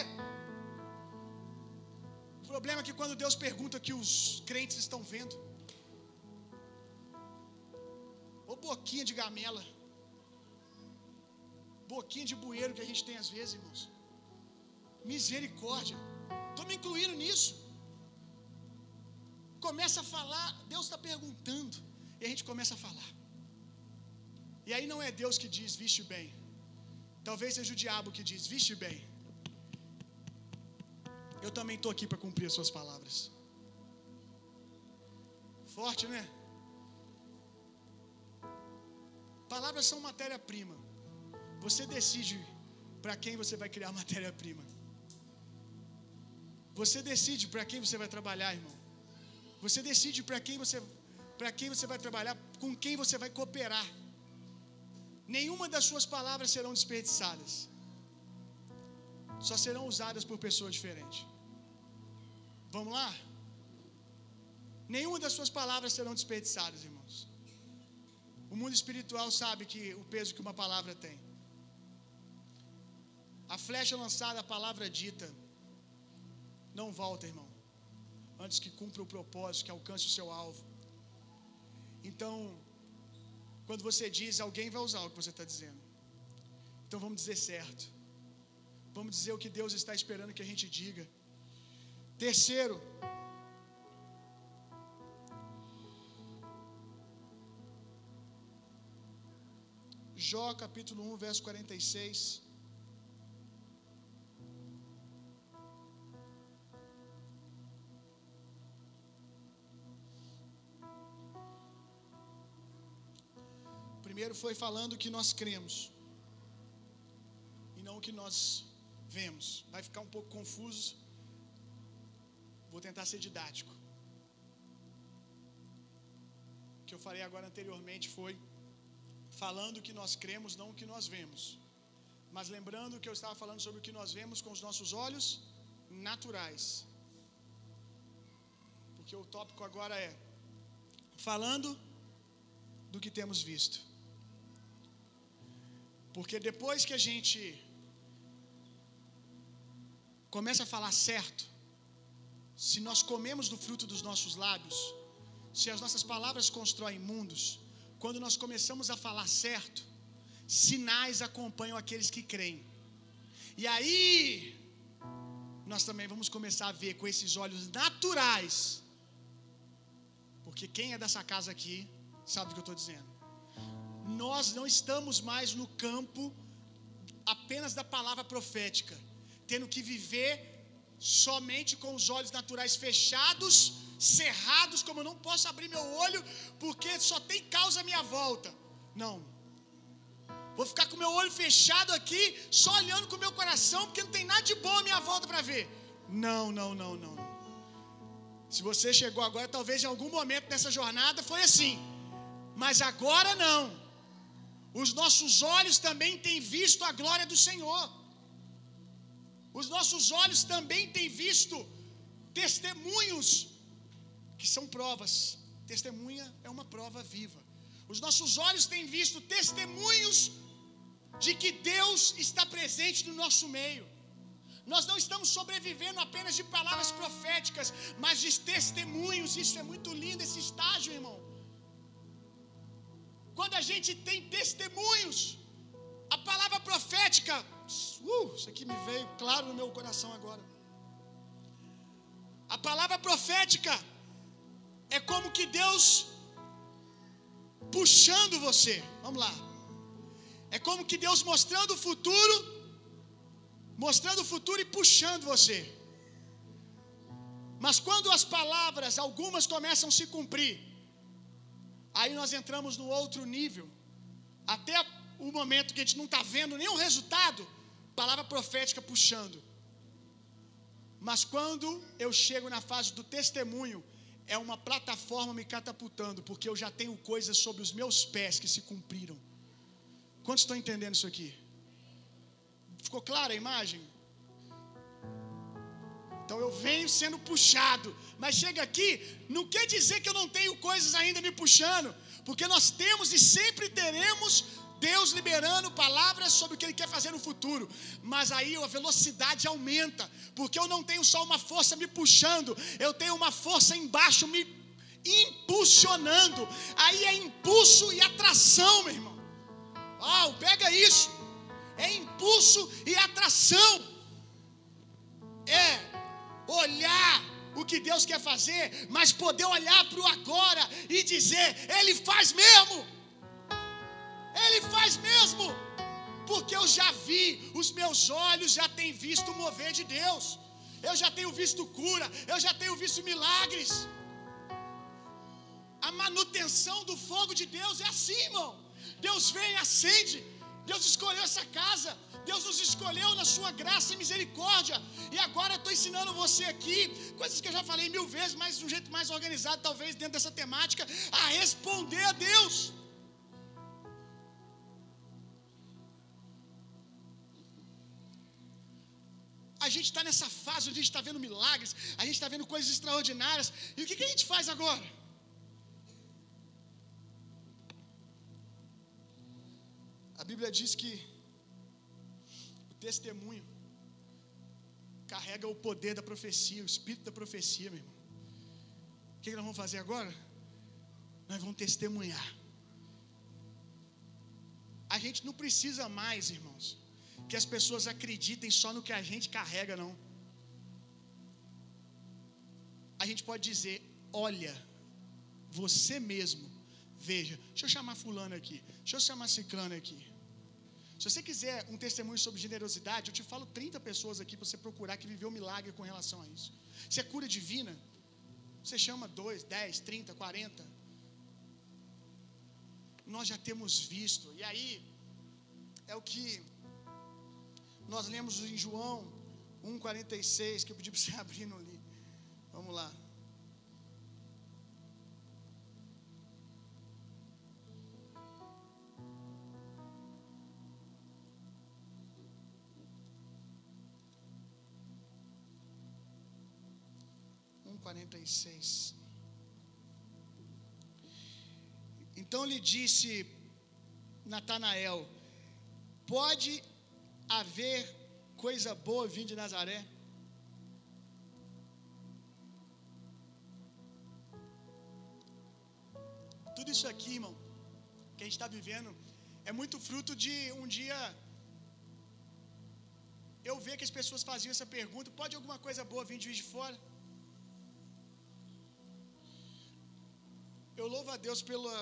O problema é que quando Deus pergunta que os crentes estão vendo, ou boquinha de gamela, boquinha de bueiro que a gente tem às vezes, irmãos. Misericórdia. Estou me incluindo nisso começa a falar, Deus está perguntando, e a gente começa a falar. E aí não é Deus que diz, viste bem. Talvez seja o diabo que diz, viste bem. Eu também estou aqui para cumprir as suas palavras. Forte, né? Palavras são matéria-prima. Você decide para quem você vai criar matéria-prima. Você decide para quem você vai trabalhar, irmão. Você decide para quem você para quem você vai trabalhar, com quem você vai cooperar. Nenhuma das suas palavras serão desperdiçadas. Só serão usadas por pessoas diferentes. Vamos lá? Nenhuma das suas palavras serão desperdiçadas, irmãos. O mundo espiritual sabe que o peso que uma palavra tem. A flecha lançada, a palavra dita, não volta, irmão antes que cumpra o propósito, que alcance o seu alvo. Então, quando você diz, alguém vai usar o que você está dizendo. Então vamos dizer certo. Vamos dizer o que Deus está esperando que a gente diga. Terceiro, Jó capítulo 1, verso 46. Primeiro foi falando que nós cremos e não o que nós vemos. Vai ficar um pouco confuso. Vou tentar ser didático. O que eu falei agora anteriormente foi falando o que nós cremos, não o que nós vemos. Mas lembrando que eu estava falando sobre o que nós vemos com os nossos olhos naturais. Porque o tópico agora é falando do que temos visto. Porque depois que a gente começa a falar certo, se nós comemos do fruto dos nossos lábios, se as nossas palavras constroem mundos, quando nós começamos a falar certo, sinais acompanham aqueles que creem. E aí, nós também vamos começar a ver com esses olhos naturais, porque quem é dessa casa aqui sabe o que eu estou dizendo. Nós não estamos mais no campo apenas da palavra profética, tendo que viver somente com os olhos naturais fechados cerrados, como eu não posso abrir meu olho, porque só tem causa à minha volta. Não. Vou ficar com meu olho fechado aqui, só olhando com meu coração, porque não tem nada de bom à minha volta para ver. Não, não, não, não. Se você chegou agora, talvez em algum momento nessa jornada foi assim. Mas agora não. Os nossos olhos também têm visto a glória do Senhor. Os nossos olhos também têm visto testemunhos que são provas. Testemunha é uma prova viva. Os nossos olhos têm visto testemunhos de que Deus está presente no nosso meio. Nós não estamos sobrevivendo apenas de palavras proféticas, mas de testemunhos. Isso é muito lindo, esse estágio, irmão. Quando a gente tem testemunhos, a palavra profética, uh, isso aqui me veio claro no meu coração agora. A palavra profética é como que Deus puxando você. Vamos lá. É como que Deus mostrando o futuro, mostrando o futuro e puxando você. Mas quando as palavras, algumas começam a se cumprir, aí nós entramos no outro nível. Até o momento que a gente não está vendo nenhum resultado, palavra profética puxando. Mas quando eu chego na fase do testemunho, é uma plataforma me catapultando, porque eu já tenho coisas sobre os meus pés que se cumpriram. Quantos estão entendendo isso aqui? Ficou clara a imagem? Então eu venho sendo puxado, mas chega aqui, não quer dizer que eu não tenho coisas ainda me puxando, porque nós temos e sempre teremos Deus liberando palavras sobre o que Ele quer fazer no futuro, mas aí a velocidade aumenta, porque eu não tenho só uma força me puxando, eu tenho uma força embaixo me impulsionando. Aí é impulso e atração, meu irmão. Uau, pega isso. É impulso e atração. É olhar o que Deus quer fazer, mas poder olhar para o agora e dizer: Ele faz mesmo. Ele faz mesmo, porque eu já vi, os meus olhos já têm visto o mover de Deus, eu já tenho visto cura, eu já tenho visto milagres. A manutenção do fogo de Deus é assim, irmão. Deus vem e acende. Deus escolheu essa casa. Deus nos escolheu na sua graça e misericórdia. E agora eu estou ensinando você aqui, coisas que eu já falei mil vezes, mas de um jeito mais organizado, talvez dentro dessa temática, a responder a Deus. A gente está nessa fase onde a gente está vendo milagres, a gente está vendo coisas extraordinárias. E o que, que a gente faz agora? A Bíblia diz que testemunho carrega o poder da profecia, o espírito da profecia, meu irmão. O que, nós vamos fazer agora? Nós vamos testemunhar. A gente não precisa mais, irmãos, que as pessoas acreditem só no que a gente carrega, não. A gente pode dizer: olha, você mesmo, veja, deixa eu chamar Fulano aqui, deixa eu chamar Ciclano aqui. Se você quiser um testemunho sobre generosidade, eu te falo 30 pessoas aqui para você procurar que viveu um milagre com relação a isso. Se é cura divina, você chama 2, 10, 30, 40. Nós já temos visto. E aí, é o que nós lemos em João 1,46, que eu pedi para você abrir no livro. Vamos lá. Um quarenta e seis. Então lhe disse Natanael: Pode haver coisa boa vindo de Nazaré? Tudo isso aqui, irmão, que a gente está vivendo, é muito fruto de um dia eu ver que as pessoas faziam essa pergunta: pode alguma coisa boa vir de de Fora? Eu louvo a Deus pela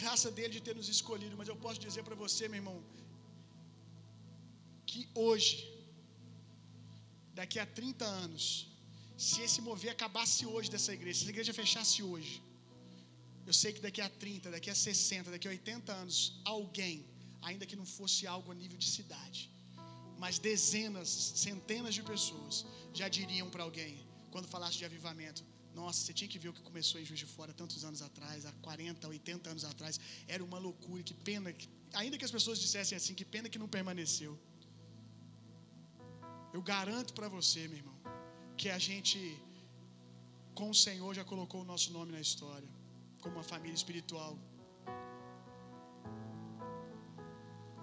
graça dele de ter nos escolhido, mas eu posso dizer para você, meu irmão, que hoje, daqui a 30 anos, se esse mover acabasse hoje dessa igreja, se a igreja fechasse hoje, eu sei que daqui a 30, daqui a 60, daqui a 80 anos, alguém, ainda que não fosse algo a nível de cidade, mas dezenas, centenas de pessoas já diriam para alguém, quando falasse de avivamento: Nossa, você tinha que ver o que começou em Juiz de Fora tantos anos atrás, há 40, 80 anos atrás, era uma loucura, que pena, que, ainda que as pessoas dissessem assim, que pena que não permaneceu. Eu garanto para você, meu irmão, que a gente, com o Senhor, já colocou o nosso nome na história como uma família espiritual.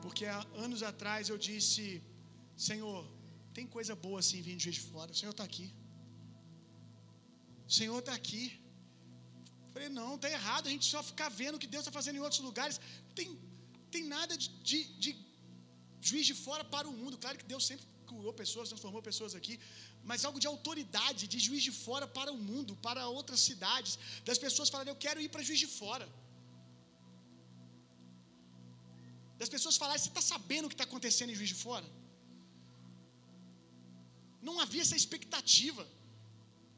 Porque há anos atrás eu disse: Senhor, tem coisa boa assim vindo de fora. O Senhor está aqui. O Senhor está aqui. Falei, não, está errado a gente só ficar vendo o que Deus está fazendo em outros lugares. Tem, tem nada de, de, de juiz de fora para o mundo. Claro que Deus sempre curou pessoas, transformou pessoas aqui, mas algo de autoridade, de juiz de fora para o mundo, para outras cidades, das pessoas falarem: Eu quero ir para juiz de fora. Das pessoas falarem: Você está sabendo o que está acontecendo em juiz de fora? Não havia essa expectativa,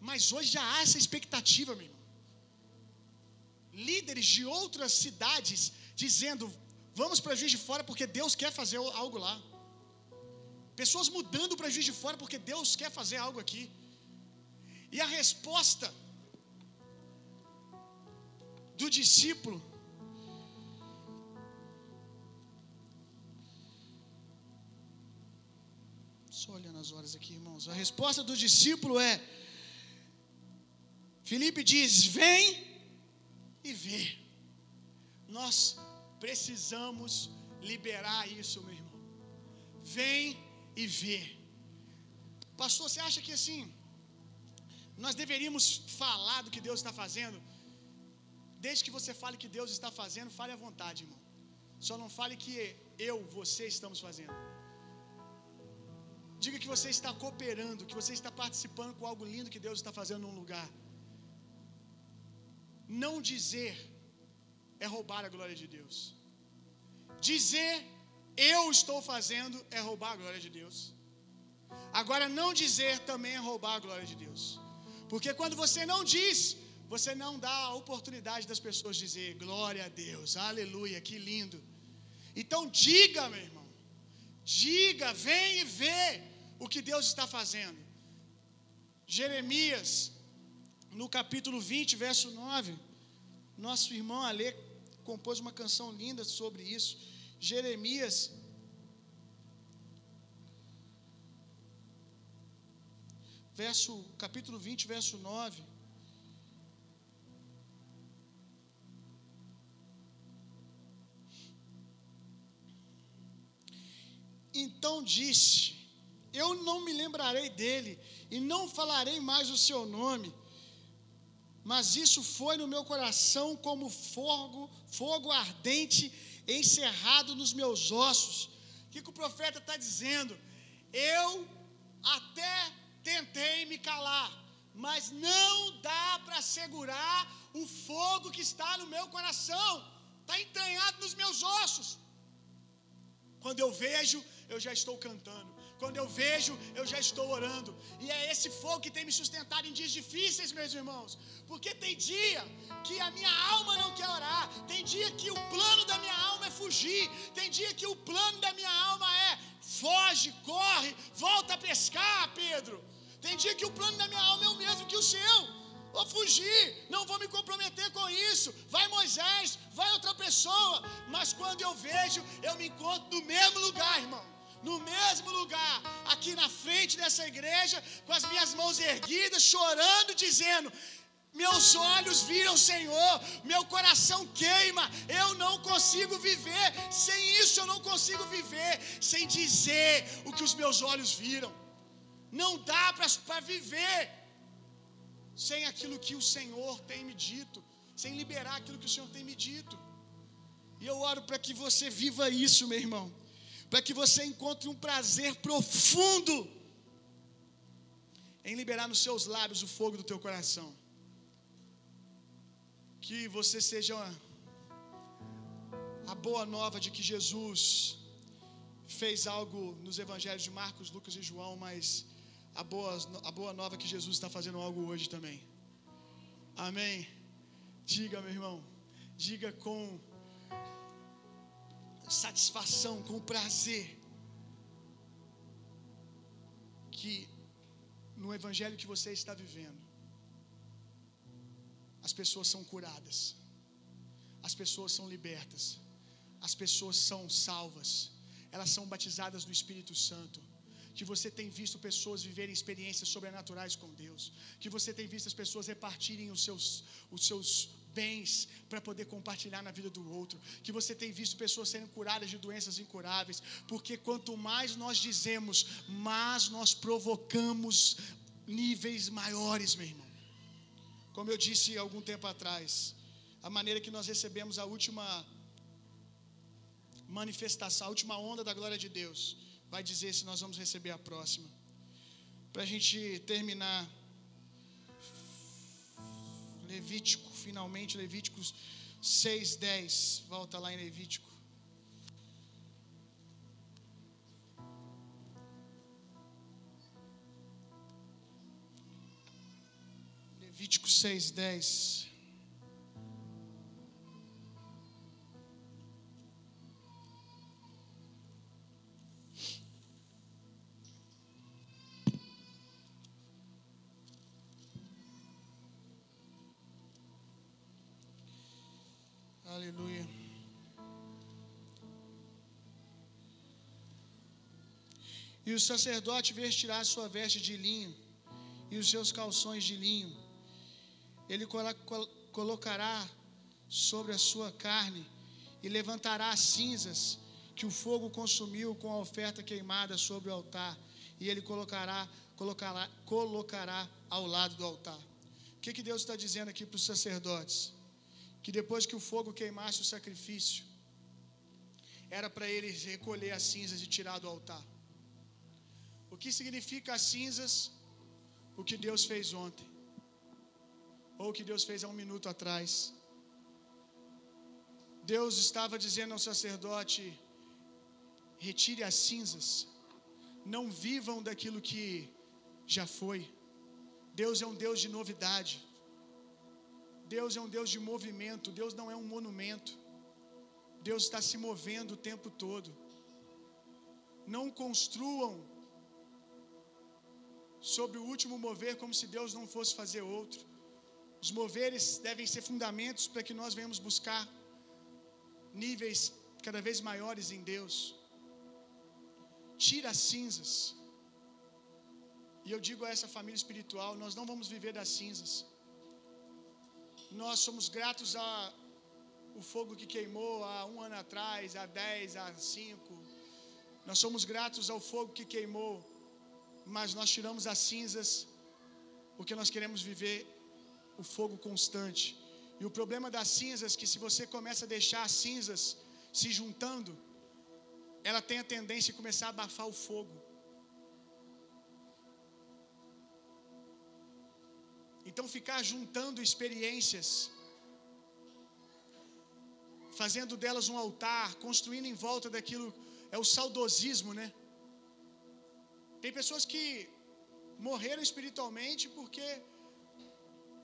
mas hoje já há essa expectativa, meu irmão. Líderes de outras cidades dizendo: Vamos para juiz de fora porque Deus quer fazer algo lá. Pessoas mudando para juiz de fora porque Deus quer fazer algo aqui. E a resposta do discípulo Só olhando as horas aqui, irmãos. A resposta do discípulo é: Felipe diz: Vem e vê. Nós precisamos liberar isso, meu irmão. Vem e vê. Pastor, você acha que assim, nós deveríamos falar do que Deus está fazendo? Desde que você fale que Deus está fazendo, fale à vontade, irmão. Só não fale que eu, você estamos fazendo. Diga que você está cooperando, que você está participando com algo lindo que Deus está fazendo num lugar. Não dizer é roubar a glória de Deus. Dizer eu estou fazendo é roubar a glória de Deus. Agora, não dizer também é roubar a glória de Deus. Porque quando você não diz, você não dá a oportunidade das pessoas dizer glória a Deus, aleluia, que lindo. Então, diga, meu irmão, diga, vem e vê o que Deus está fazendo. Jeremias, no capítulo 20, verso 9, nosso irmão Ale compôs uma canção linda sobre isso. Jeremias verso capítulo 20, verso 9. Então disse: Eu não me lembrarei dele e não falarei mais o seu nome. Mas isso foi no meu coração como fogo, fogo ardente encerrado nos meus ossos, que, que o profeta está dizendo? Eu até tentei me calar, mas não dá para segurar o fogo que está no meu coração, está entranhado nos meus ossos. Quando eu vejo, eu já estou cantando. Quando eu vejo, eu já estou orando. E é esse fogo que tem me sustentado em dias difíceis, meus irmãos. Porque tem dia que a minha alma não quer orar. Tem dia que o plano da minha alma é fugir. Tem dia que o plano da minha alma é foge, corre, volta a pescar, Pedro. Tem dia que o plano da minha alma é o mesmo que o seu. Vou fugir, não vou me comprometer com isso. Vai Moisés, vai outra pessoa. Mas quando eu vejo, eu me encontro no mesmo lugar, irmão. No mesmo lugar, aqui na frente dessa igreja, com as minhas mãos erguidas, chorando, dizendo: meus olhos viram o Senhor, meu coração queima, eu não consigo viver, sem isso eu não consigo viver, sem dizer o que os meus olhos viram. Não dá para viver sem aquilo que o Senhor tem me dito, sem liberar aquilo que o Senhor tem me dito. E eu oro para que você viva isso, meu irmão, para que você encontre um prazer profundo em liberar nos seus lábios o fogo do teu coração. Que você seja a boa nova de que Jesus fez algo nos evangelhos de Marcos, Lucas e João, mas a boa, a boa nova que Jesus está fazendo algo hoje também. Amém. Diga, meu irmão, diga com satisfação, com prazer, que no evangelho que você está vivendo, as pessoas são curadas, as pessoas são libertas, as pessoas são salvas, elas são batizadas no Espírito Santo. Que você tem visto pessoas viverem experiências sobrenaturais com Deus, que você tem visto as pessoas repartirem os seus, os seus bens para poder compartilhar na vida do outro, que você tem visto pessoas serem curadas de doenças incuráveis, porque quanto mais nós dizemos, mais nós provocamos níveis maiores, meu irmão. Como eu disse algum tempo atrás, a maneira que nós recebemos a última manifestação, a última onda da glória de Deus, vai dizer se nós vamos receber a próxima. Para a gente terminar, Levítico, finalmente, Levíticos 6, 10. Volta lá em Levítico. Levítico 6, o sacerdote vestirá sua veste de linho e os seus calções de linho. Ele colocará sobre a sua carne e levantará as cinzas que o fogo consumiu com a oferta queimada sobre o altar, e ele colocará, colocará, colocará ao lado do altar. O que, que Deus está dizendo aqui para os sacerdotes? que depois que o fogo queimasse o sacrifício, era para eles recolher as cinzas e tirar do altar. O que significa as cinzas? O que Deus fez ontem, ou o que Deus fez há um minuto atrás. Deus estava dizendo ao sacerdote: retire as cinzas, não vivam daquilo que já foi. Deus é um Deus de novidade. Deus é um Deus de movimento, Deus não é um monumento. Deus está se movendo o tempo todo. Não construam sobre o último mover como se Deus não fosse fazer outro. Os moveres devem ser fundamentos para que nós venhamos buscar níveis cada vez maiores em Deus. Tira as cinzas. E eu digo a essa família espiritual: nós não vamos viver das cinzas. Nós somos gratos a o fogo que queimou há um ano atrás, há dez, há cinco. Nós somos gratos ao fogo que queimou, mas nós tiramos as cinzas porque nós queremos viver o fogo constante. E o problema das cinzas é que se você começa a deixar as cinzas se juntando, ela tem a tendência de começar a abafar o fogo. Então, ficar juntando experiências, fazendo delas um altar, construindo em volta daquilo, é o saudosismo, né? Tem pessoas que morreram espiritualmente porque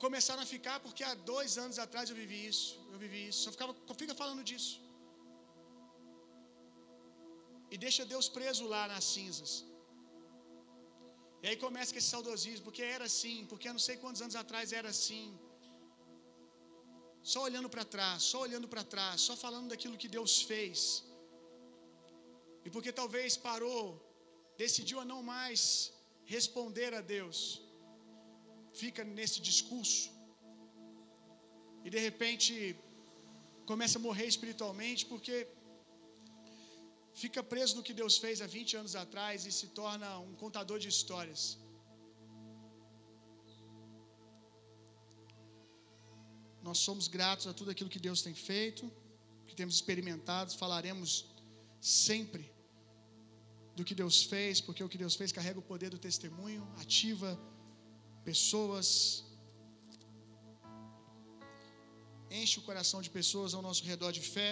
começaram a ficar, porque há dois anos atrás eu vivi isso, eu vivi isso, só ficava, fica falando disso. E deixa Deus preso lá nas cinzas. E aí começa com esse saudosismo, porque era assim, porque eu não sei quantos anos atrás era assim. Só olhando para trás, só olhando para trás, só falando daquilo que Deus fez. E porque talvez parou, decidiu a não mais responder a Deus, fica nesse discurso. E de repente começa a morrer espiritualmente porque fica preso no que Deus fez há 20 anos atrás e se torna um contador de histórias. Nós somos gratos a tudo aquilo que Deus tem feito, que temos experimentado, falaremos sempre do que Deus fez, porque o que Deus fez carrega o poder do testemunho, ativa pessoas, enche o coração de pessoas ao nosso redor de fé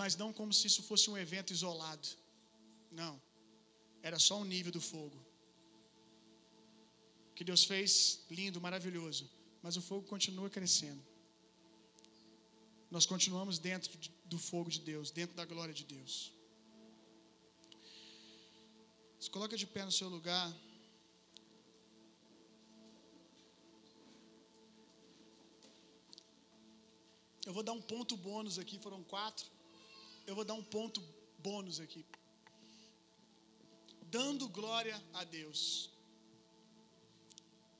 mas não como se isso fosse um evento isolado. Não. Era só um nível do fogo. O que Deus fez, lindo, maravilhoso. Mas o fogo continua crescendo. Nós continuamos dentro do fogo de Deus, dentro da glória de Deus. Se coloca de pé no seu lugar. Eu vou dar um ponto bônus aqui, foram quatro eu vou dar um ponto bônus aqui. Dando glória a Deus.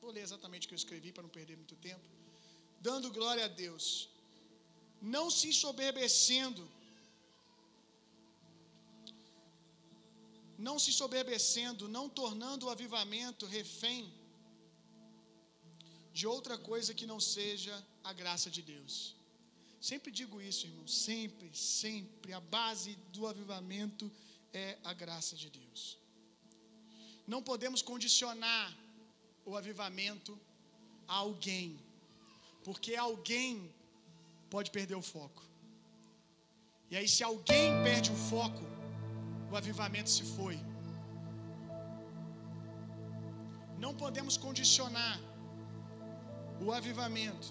Vou ler exatamente o que eu escrevi para não perder muito tempo. Dando glória a Deus. Não se soberbecendo. Não se soberbecendo, não tornando o avivamento refém de outra coisa que não seja a graça de Deus. Sempre digo isso, irmão, sempre, sempre. A base do avivamento é a graça de Deus. Não podemos condicionar o avivamento a alguém, porque alguém pode perder o foco. E aí, se alguém perde o foco, o avivamento se foi. Não podemos condicionar o avivamento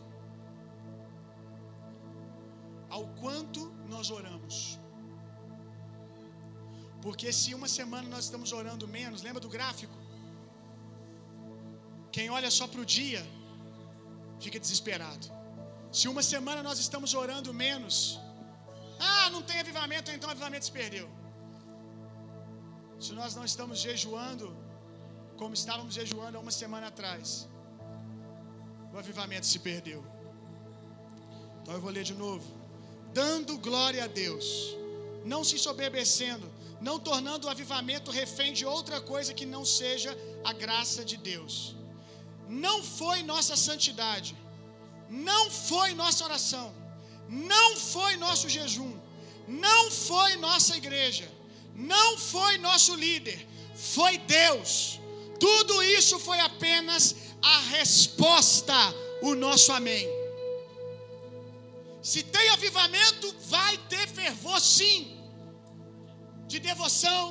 ao quanto nós oramos. Porque se uma semana nós estamos orando menos, lembra do gráfico? Quem olha só para o dia fica desesperado. Se uma semana nós estamos orando menos, ah, não tem avivamento, então o avivamento se perdeu. Se nós não estamos jejuando como estávamos jejuando há uma semana atrás, o avivamento se perdeu. Então eu vou ler de novo dando glória a Deus, não se soberbecendo, não tornando o avivamento refém de outra coisa que não seja a graça de Deus. Não foi nossa santidade, não foi nossa oração, não foi nosso jejum, não foi nossa igreja, não foi nosso líder, foi Deus. Tudo isso foi apenas a resposta, o nosso amém. Se tem avivamento, vai ter fervor sim, de devoção,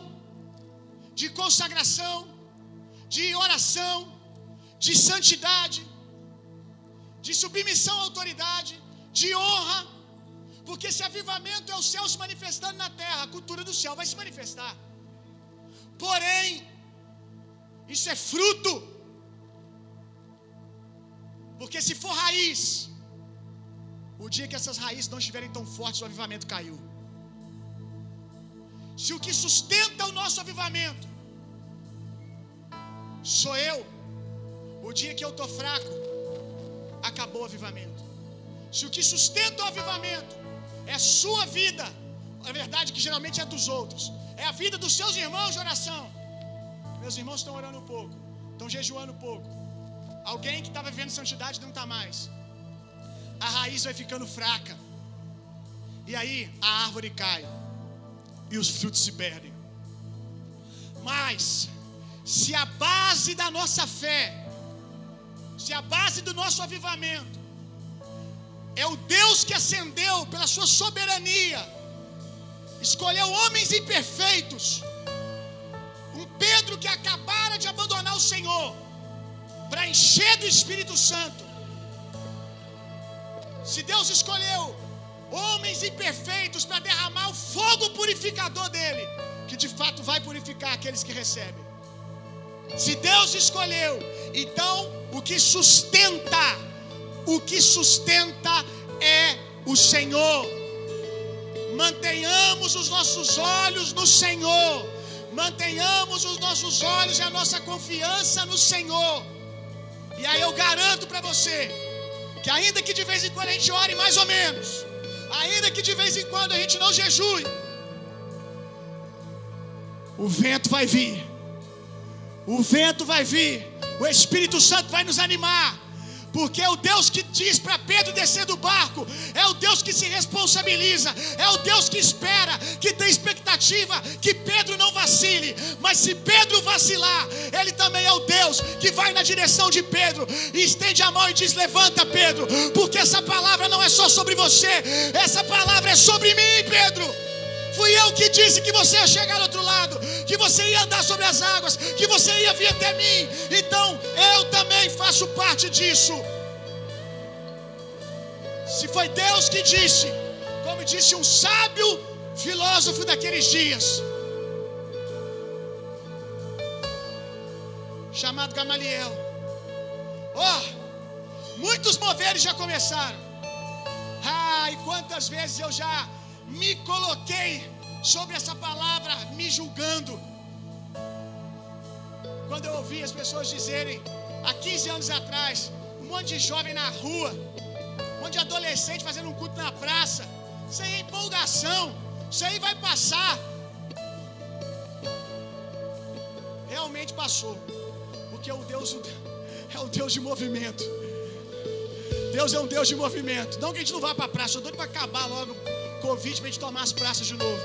de consagração, de oração, de santidade, de submissão à autoridade, de honra, porque se avivamento é o céu se manifestando na terra, a cultura do céu vai se manifestar. Porém, isso é fruto, porque se for raiz, o dia que essas raízes não estiverem tão fortes, o avivamento caiu. Se o que sustenta o nosso avivamento sou eu, o dia que eu estou fraco, acabou o avivamento. Se o que sustenta o avivamento é a sua vida, a verdade que geralmente é dos outros, é a vida dos seus irmãos de oração. Meus irmãos estão orando pouco, estão jejuando pouco. Alguém que estava vivendo santidade não está mais a raiz vai ficando fraca. E aí a árvore cai e os frutos se perdem. Mas, se a base da nossa fé, se a base do nosso avivamento é o Deus que ascendeu pela sua soberania, escolheu homens imperfeitos, um Pedro que acabara de abandonar o Senhor, para encher do Espírito Santo. Se Deus escolheu homens imperfeitos para derramar o fogo purificador dele, que de fato vai purificar aqueles que recebem. Se Deus escolheu, então o que sustenta, o que sustenta é o Senhor. Mantenhamos os nossos olhos no Senhor. Mantenhamos os nossos olhos e a nossa confiança no Senhor. E aí eu garanto para você que ainda que de vez em quando a gente ore mais ou menos, ainda que de vez em quando a gente não jejue, o vento vai vir. O vento vai vir. O Espírito Santo vai nos animar. Porque é o Deus que diz para Pedro descer do barco, é o Deus que se responsabiliza, é o Deus que espera, que tem expectativa que Pedro não vacile. Mas se Pedro vacilar, ele também é o Deus que vai na direção de Pedro e estende a mão e diz: Levanta, Pedro, porque essa palavra não é só sobre você, essa palavra é sobre mim, Pedro. Fui eu que disse que você ia chegar do outro lado, que você ia andar sobre as águas, que você ia vir até mim. Então eu também faço parte disso. Se foi Deus que disse, como disse um sábio filósofo daqueles dias, chamado Gamaliel. Oh, muitos moveres já começaram. Ah, e quantas vezes eu já me coloquei sobre essa palavra, me julgando. Quando eu ouvi as pessoas dizerem, há 15 anos atrás, um monte de jovem na rua, um monte de adolescente fazendo um culto na praça, aí é empolgação, isso aí vai passar. Realmente passou, porque o Deus é um Deus de movimento. Deus é um Deus de movimento. Não que a gente não vá para a praça, eu doido para acabar logo Covid para a gente tomar as praças de novo.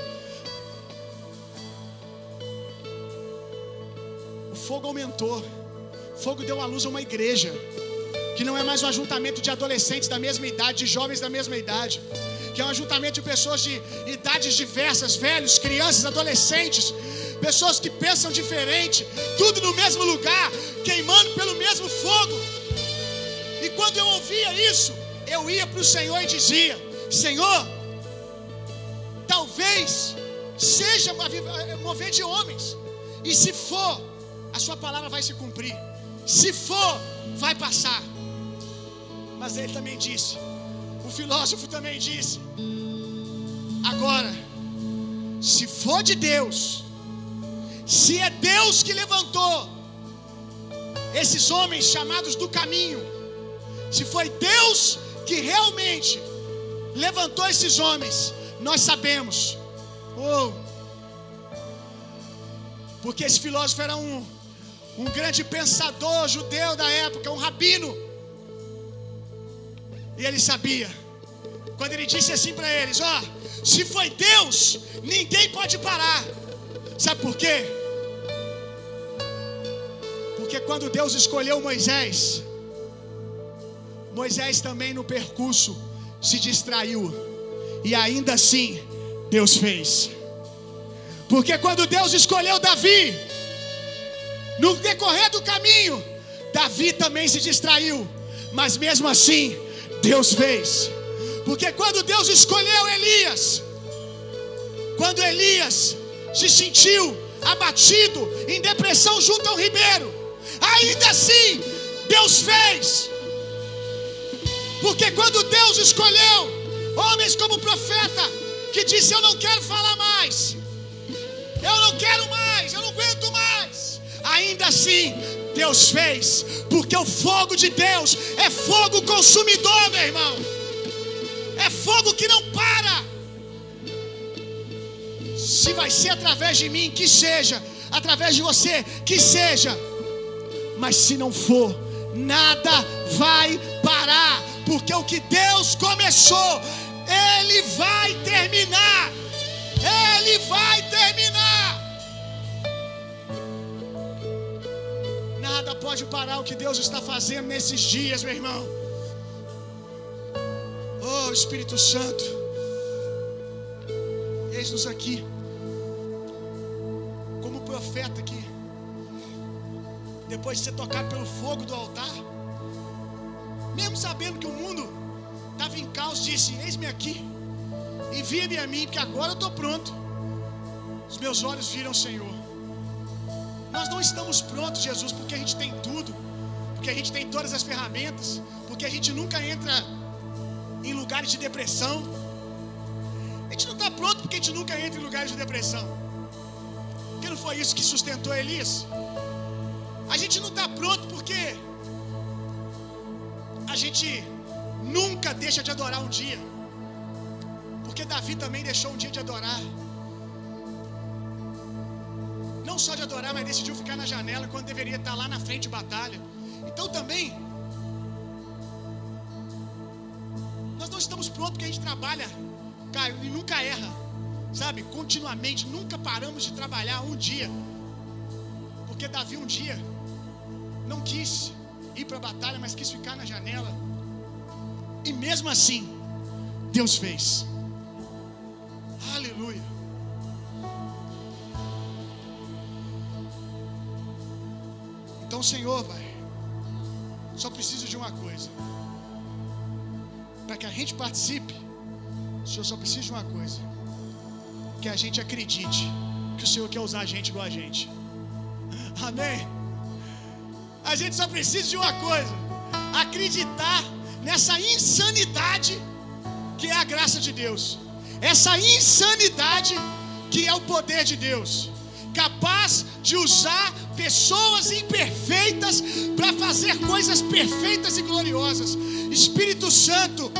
O fogo aumentou. O fogo deu a luz a uma igreja. Que não é mais um ajuntamento de adolescentes da mesma idade, de jovens da mesma idade. Que é um ajuntamento de pessoas de idades diversas, velhos, crianças, adolescentes. Pessoas que pensam diferente, tudo no mesmo lugar, queimando pelo mesmo fogo. E quando eu ouvia isso, eu ia para o Senhor e dizia: Senhor, talvez seja mover de homens, e se for, a Sua palavra vai se cumprir, se for, vai passar. Mas ele também disse, o filósofo também disse: agora, se for de Deus, se é Deus que levantou esses homens chamados do caminho, se foi Deus que realmente levantou esses homens, nós sabemos. Oh, porque esse filósofo era um, um grande pensador judeu da época, um rabino. E ele sabia. Quando ele disse assim para eles: Ó, oh, se foi Deus, ninguém pode parar. Sabe por quê? Porque quando Deus escolheu Moisés, Moisés também no percurso se distraiu. E ainda assim, Deus fez. Porque quando Deus escolheu Davi, no decorrer do caminho, Davi também se distraiu. Mas mesmo assim, Deus fez. Porque quando Deus escolheu Elias, quando Elias se sentiu abatido, em depressão junto ao ribeiro, ainda assim, Deus fez. Porque quando Deus escolheu homens como profeta, que disse: Eu não quero falar mais, eu não quero mais, eu não aguento mais, ainda assim, Deus fez, porque o fogo de Deus é fogo consumidor, meu irmão, é fogo que não para. Se vai ser através de mim, que seja, através de você, que seja, mas se não for, nada vai parar, porque o que Deus começou, Ele vai terminar. Ele vai terminar. Nada pode parar o que Deus está fazendo nesses dias, meu irmão. Oh, Espírito Santo, eis-nos aqui, como profeta aqui, depois de ser tocado pelo fogo do altar, mesmo sabendo que o mundo estava em caos, disse: Eis-me aqui, envia-me a mim, porque agora eu estou pronto. Os meus olhos viram o Senhor. Nós não estamos prontos, Jesus, porque a gente tem tudo, porque a gente tem todas as ferramentas, porque a gente nunca entra em lugares de depressão. A gente não está pronto porque a gente nunca entra em lugares de depressão. Porque não foi isso que sustentou Elias? A gente não está pronto porque a gente nunca deixa de adorar um dia. Porque Davi também deixou um dia de adorar. Não só de adorar, mas decidiu ficar na janela quando deveria estar lá na frente de batalha. Então também nós não estamos prontos porque a gente trabalha, Caio, e nunca erra. Sabe? Continuamente, nunca paramos de trabalhar um dia. Porque Davi um dia não quis ir para a batalha, mas quis ficar na janela. E mesmo assim, Deus fez. Aleluia. Então, Senhor, vai. Só preciso de uma coisa. Para que a gente participe, o Senhor só precisa de uma coisa. Que a gente acredite que o Senhor quer usar a gente igual a gente. Amém. A gente só precisa de uma coisa: acreditar nessa insanidade que é a graça de Deus. Essa insanidade que é o poder de Deus, capaz de usar pessoas imperfeitas para fazer coisas perfeitas e gloriosas. Espírito Santo,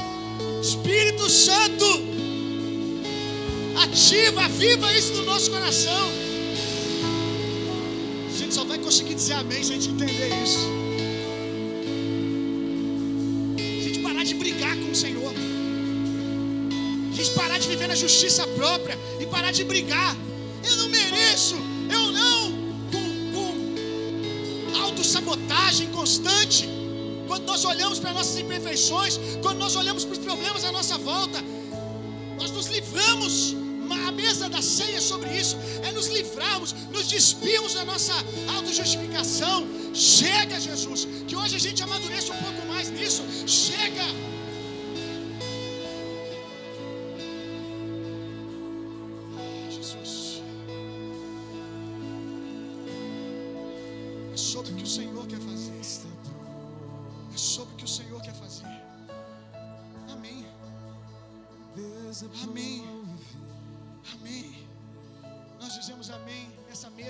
Espírito Santo, ativa, viva isso no nosso coração. A gente só vai conseguir dizer amém se a gente entender isso. Senhor. A gente parar de viver na justiça própria e parar de brigar. Eu não mereço, eu não. Com, com autossabotagem constante. Quando nós olhamos para nossas imperfeições, quando nós olhamos para os problemas à nossa volta, nós nos livramos. A mesa da ceia é sobre isso é nos livrarmos, nos despirmos da nossa autojustificação. Chega, Jesus, que hoje a gente amadureça um pouco mais nisso. Chega.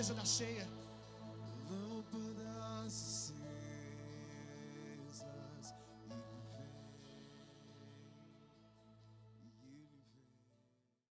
Mesa da ceia.